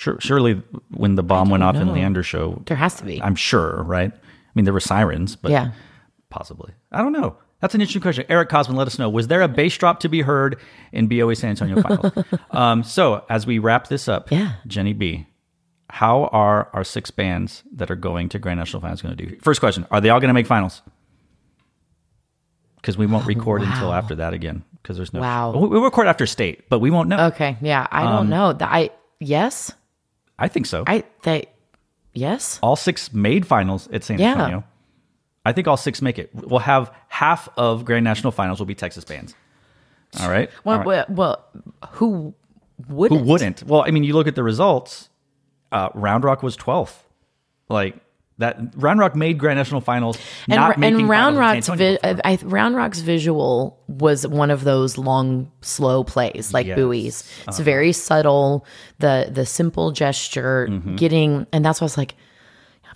Sure. Surely, when the bomb went off in know. Leander show, there has to be. I'm sure, right? I mean, there were sirens, but yeah. possibly. I don't know. That's an interesting question. Eric Cosman, let us know. Was there a bass drop to be heard in BOA San Antonio finals? um, so, as we wrap this up, Yeah. Jenny B, how are our six bands that are going to Grand National Finals going to do? First question: Are they all going to make finals? Because we won't record until wow. after that again. Because there's no. Wow. We we record after state, but we won't know. Okay. Yeah. I don't Um, know. I yes. I think so. I they yes. all six made finals at San Yeah. Antonio. I think all six make it. We'll have half of Grand National Finals will be Texas bands. All right. Well, All right. well, who Who wouldn't? wouldn't? Well, I mean, you look at the results. Uh, Round Rock was 12th. Like that. Round Rock made Grand National Finals. And, not and Round Rock's vi- I. Round Rock's visual was one of those long, slow plays like Yes. buoys. It's Uh-huh. very subtle. The the simple gesture, Mm-hmm. getting, and that's why I was like,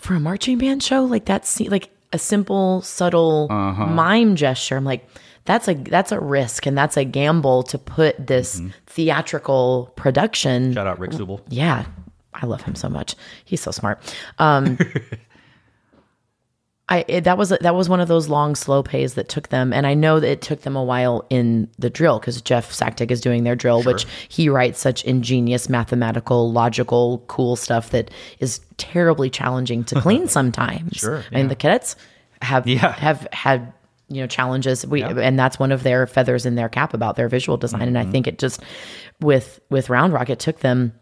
for a marching band show, like that's like a simple, subtle Uh-huh. mime gesture. I'm like, that's a that's a risk and that's a gamble to put this Mm-hmm. theatrical production Shout out Rick Zubel. yeah, I love him so much. He's so smart. Um, I it, that was that was one of those long slow pays that took them, and I know that it took them a while in the drill because Jeff Sacktig is doing their drill, which he writes such ingenious, mathematical, logical, cool stuff that is terribly challenging to clean sometimes. Sure, I mean the cadets have Yeah. have had you know challenges we and that's one of their feathers in their cap about their visual design and Mm-hmm. i think it just with with round rock it took them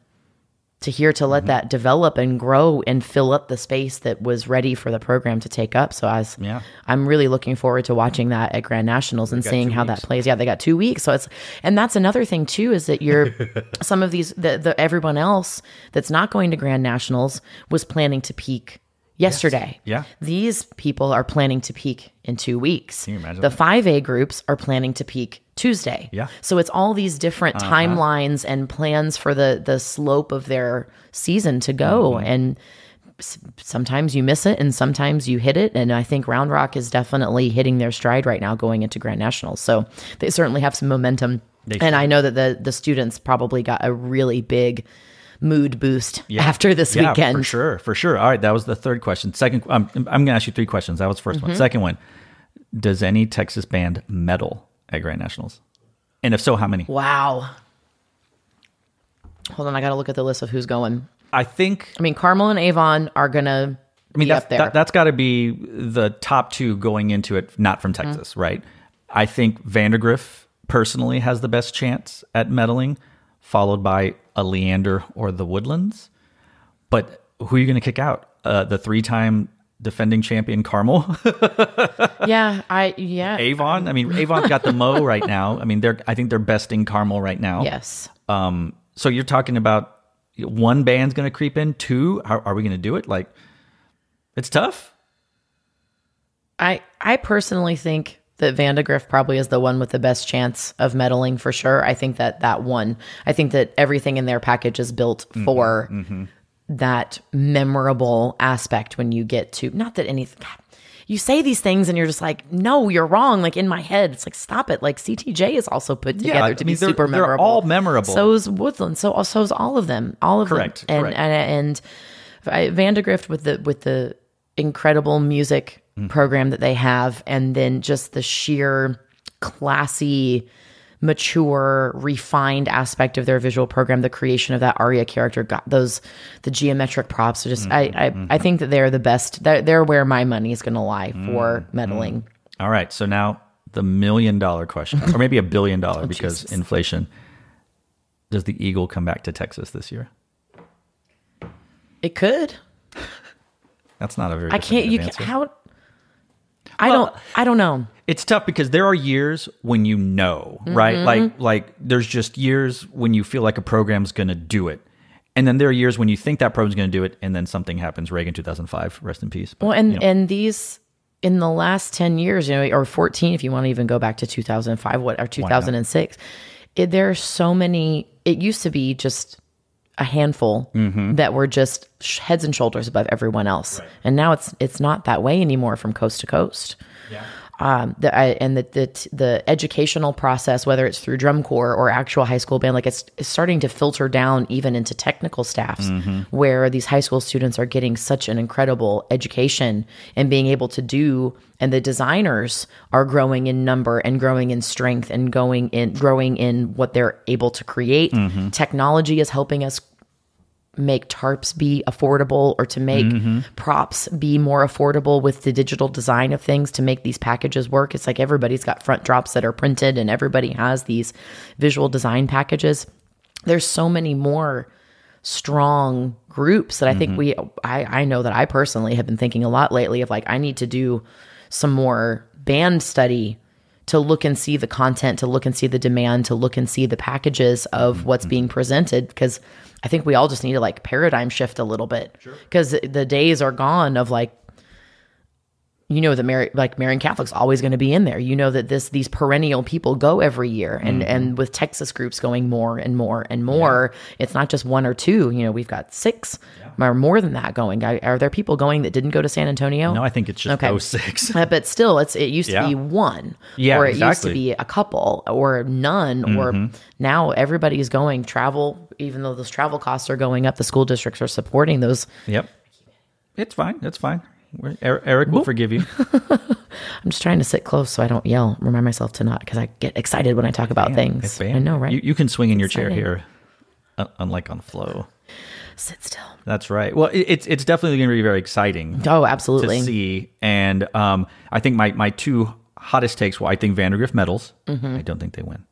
to here to Mm-hmm. let that develop and grow and fill up the space that was ready for the program to take up so as Yeah. i'm really looking forward to watching that at grand nationals and seeing how weeks. that plays yeah they got two weeks so it's and that's another thing too is that you're some of these the, the everyone else that's not going to grand nationals was planning to peak yesterday Yeah. these people are planning to peak in two weeks. Can you imagine the that? 5A groups are planning to peak Tuesday. Yeah. Uh-huh. So it's all these different timelines and plans for the the slope of their season to go. Mm-hmm. And s- sometimes you miss it and sometimes you hit it. And I think Round Rock is definitely hitting their stride right now going into Grand Nationals. So they certainly have some momentum. They and should. I know that the the students probably got a really big mood boost after this yeah, weekend. for sure, for sure. All right, that was the third question. Second, um, I'm going to ask you three questions. That was the 1st Mm-hmm. one. Second one, does any Texas band medal at Grand Nationals? And if so, how many? Wow. Hold on, I got to look at the list of who's going. I think I mean, Carmel and Avon are gonna I mean, that's, that, that's got to be the top two going into it, not from Mm-hmm. Texas, right? I think Vandegrift personally has the best chance at medaling, followed by a Leander or the Woodlands. But who are you going to kick out? Uh, the three time defending champion Carmel? yeah, I yeah. Avon? I mean, Avon's got the Mo right now. I mean, they're I think they're besting Carmel right now. yes. Um, so you're talking about one band's going to creep in, two? How are we going to do it? Like, it's tough. I I personally think that Vandegrift probably is the one with the best chance of medaling for sure. I think that that one. I think that everything in their package is built mm-hmm, for mm-hmm. that memorable aspect when you get to not that anything. You say these things and you're just like, no, you're wrong. Like in my head, it's like, stop it. Like CTJ is also put together I to mean, be they're- super they're all memorable. So is Woodland. So so is all of them. All of Correct, them. And correct. and and I, Vandegrift with the with the incredible music Mm. program that they have, and then just the sheer classy, mature, refined aspect of their visual program, the creation of that Aria character, got those the geometric props. are Just I Mm-hmm. I, I think that they're the best. They're, they're where my money is going to lie Mm-hmm. for medaling. All right. So now the million dollar question, or maybe a billion dollar because Jesus. inflation. Does the Eagle come back to Texas this year? It could. That's not a very. I can't. You can, how. I don't. I don't know. It's tough because there are years when you know, right? Mm-hmm. Like like there's just years when you feel like a program's going to do it. And then there are years when you think that program's going to do it and then something happens. Reagan 2005, rest in peace. But, Well, and you know, and these in the last ten years, you know, or fourteen, if you want to even go back to two thousand five, what or two thousand and six, there are so many. It used to be just a handful Mm-hmm. that were just sh- heads and shoulders above everyone else, and now it's it's not that way anymore from coast to coast. Um, the, I, and the, the the educational process, whether it's through drum corps or actual high school band, like it's, it's starting to filter down even into technical staffs, where these high school students are getting such an incredible education and being able to do, and the designers are growing in number and growing in strength and going in growing in what they're able to create. Technology is helping us make tarps be affordable or to make mm-hmm. props be more affordable with the digital design of things to make these packages work. It's like everybody's got front drops that are printed and everybody has these visual design packages. There's so many more strong groups that I think mm-hmm. we I, I know that I personally have been thinking a lot lately of like I need to do some more band study to look and see the content, to look and see the demand, to look and see the packages of mm-hmm. what's being presented because I think we all just need to like paradigm shift a little bit. Because the days are gone of like you know that Mary, like Marian Catholic's always going to be in there. You know that this these perennial people go every year, and and with Texas groups going more and more and more, it's not just one or two. You know, we've got six or more than that going. I- Are there people going that didn't go to San Antonio? no, I think it's just Okay. those six. Uh, but still, it's it used to be one, Yeah, or it used to be a couple, or none, or now everybody's going travel. Even though those travel costs are going up, the school districts are supporting those. Yep. It's fine. It's fine. Er- Eric will forgive you. I'm just trying to sit close so I don't yell. Remind myself to not because I get excited when I talk about things. It's I know, right? You, you can swing in your chair here, unlike on flow. sit still. That's right. Well, it, it's it's definitely going to be very exciting Oh, absolutely. to see. And um, I think my my two hottest takes. Well, I think Vandegrift medals. Mm-hmm. I don't think they win.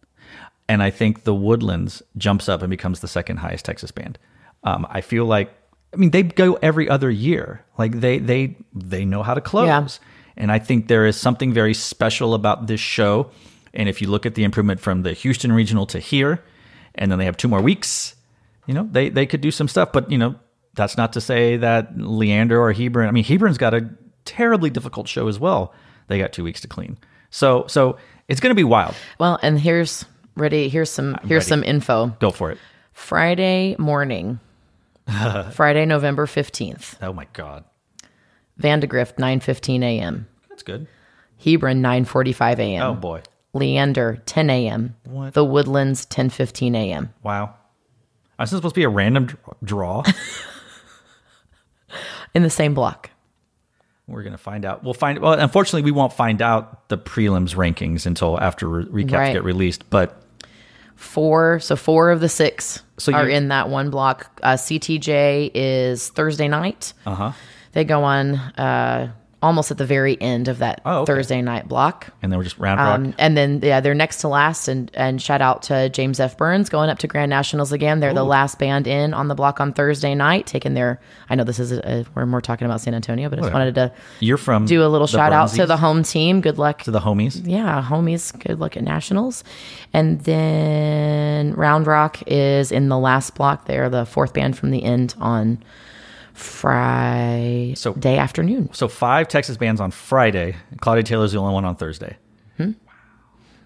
And I think the Woodlands jumps up and becomes the second highest Texas band. Um, I feel like, I mean, they go every other year. Like they they they know how to close. Yeah. And I think there is something very special about this show. And if you look at the improvement from the Houston regional to here, and then they have two more weeks, you know, they they could do some stuff. But you know, that's not to say that Leander or Hebron. I mean, Hebron's got a terribly difficult show as well. They got two weeks to clean. So so it's going to be wild. Well, and here's ready. Here's some. here's ready. some info. Go for it. Friday morning, Friday, November fifteenth. Oh my God, Vandegrift, nine fifteen a.m. that's good. Hebron, nine forty five a.m. Oh boy, Leander, ten a.m. What? The Woodlands, ten fifteen a.m. wow. I was supposed to be a random dr- draw. in the same block. We're gonna find out. We'll find. Well, unfortunately, we won't find out the prelims rankings until after re- recaps Right. get released. But Four, so four of the six So are in that one block. Uh, CTJ is Thursday night. uh huh. They go on uh, almost at the very end of that Oh, okay. Thursday night block. And then we're just round rock. Um, and then yeah, they're next to last, and and shout out to James F. Burns going up to Grand Nationals again. They're the last band in on the block on Thursday night, taking their. I know this is a, a, we're more talking about San Antonio, but I just wanted to You're from do a little shout out to the home team. Good luck to the homies. yeah, homies, good luck at nationals. And then Round Rock is in the last block. They're the fourth band from the end on Friday So- day afternoon. So five Texas bands on Friday. Claudia Taylor's the only one on Thursday.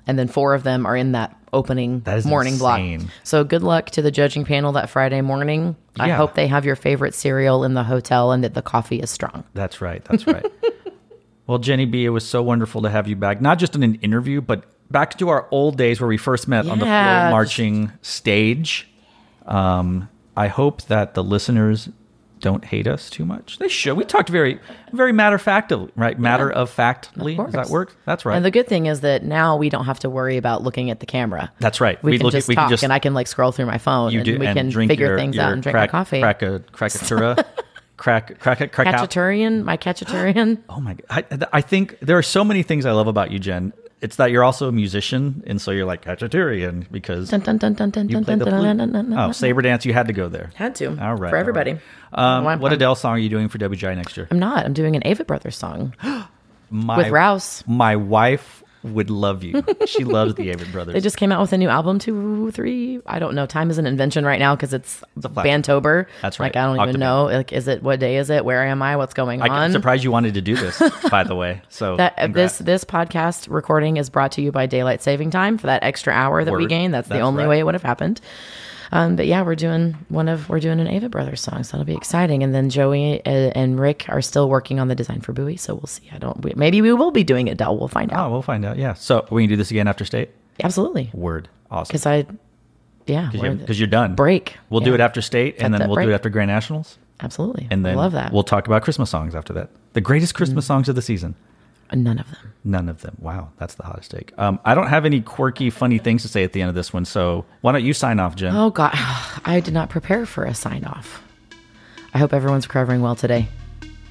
And then four of them are in that opening That morning insane. block. So good luck to the judging panel that Friday morning. I Yeah. hope they have your favorite cereal in the hotel and that the coffee is strong. That's right. That's right. well, Jenny B, it was so wonderful to have you back, not just in an interview, but back to our old days where we first met on the FloMarching stage. Um, I hope that the listeners don't hate us too much. They should. We talked very, very matter of factly, right? Matter of factly. Does that work? That's right. And the good thing is that now we don't have to worry about looking at the camera. That's right. We, We can look at- just we can talk, just- and I can like scroll through my phone, you and do we and can drink figure your, things your out and drink crack, my coffee. Crack a crackatura. crack crack a crack. Khachaturian, my khachaturian. Oh my god! I, I think there are so many things I love about you, Jen. It's that you're also a musician, and so you're like Khachaturian because Dun, dun, dun, dun, dun, you play dun, the dun, flute. dun, dun, dun, dun. Oh, saber dance! You had to go there. Had to. All right, For everybody. right. Um, what Adele song are you doing for WGI next year? I'm not. I'm doing an Avett Brothers song My, with Rouse. My wife would love you. She loves the Avett Brothers. They just came out with a new album, two, three. I don't know. Time is an invention right now because it's, a. Bantober. That's Like right. I don't even know. Like, is it what day is it? Where am I? What's going on? I, am surprised you wanted to do this, by the way. So That uh, congrats. this this podcast recording is brought to you by daylight saving time for that extra hour that we Word. gained. That's, the only right. way it would have happened. Um, but yeah, we're doing one of we're doing an Avett Brothers song, so that'll be exciting. And then Joey uh, and Rick are still working on the design for Bowie, so we'll see. I don't. Maybe we will be doing it, Dell. We'll find out. Oh, we'll find out. Yeah. So we can do this again after state. Absolutely, Word. Awesome. because I, yeah, Because you're done. break. We'll do it after state, and then we'll do it after Grand Nationals, absolutely, and then I love that. we'll talk about Christmas songs after that. The greatest Christmas songs of the season. None of them. None of them. Wow, that's the hottest take. Um, I don't have any quirky, funny things to say at the end of this one, so why don't you sign off, Jen? Oh God, I did not prepare for a sign off. I hope everyone's recovering well today.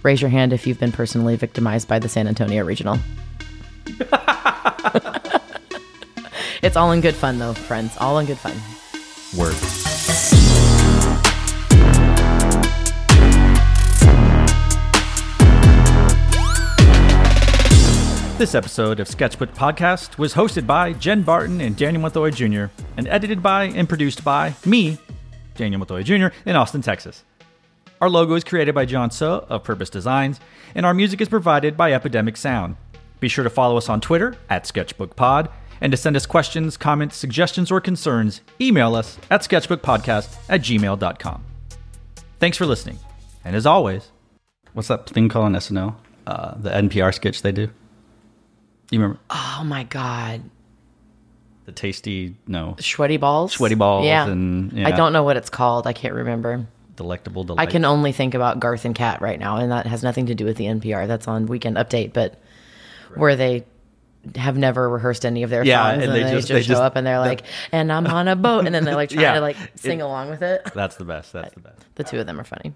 Raise your hand if you've been personally victimized by the San Antonio Regional. it's all in good fun, though, friends. All in good fun. Word. This episode of Sketchbook Podcast was hosted by Jen Barton and Daniel Mathoy Jr. and edited by and produced by me, Daniel Mathoy Jr., in Austin, Texas. Our logo is created by John So of Purpose Designs, and our music is provided by Epidemic Sound. Be sure to follow us on Twitter at SketchbookPod, and to send us questions, comments, suggestions, or concerns, email us at sketchbookpodcast at gmail.com. Thanks for listening, and as always, what's that thing called on SNL? Uh, the NPR sketch they do? You remember Oh my God. the tasty, no, Sweaty balls? Sweaty balls Yeah. and- I don't know what it's called. I can't remember. delectable delight? I can only think about Garth and Kat right now, and that has nothing to do with the NPR. That's on Weekend Update, but where they have never rehearsed any of their Yeah, songs, and and, they they, just- they show just- up and they're like, "And I'm on a boat," and then they're like trying Yeah. to like It- sing along with it. That's the best. That's the best. The two of them are funny.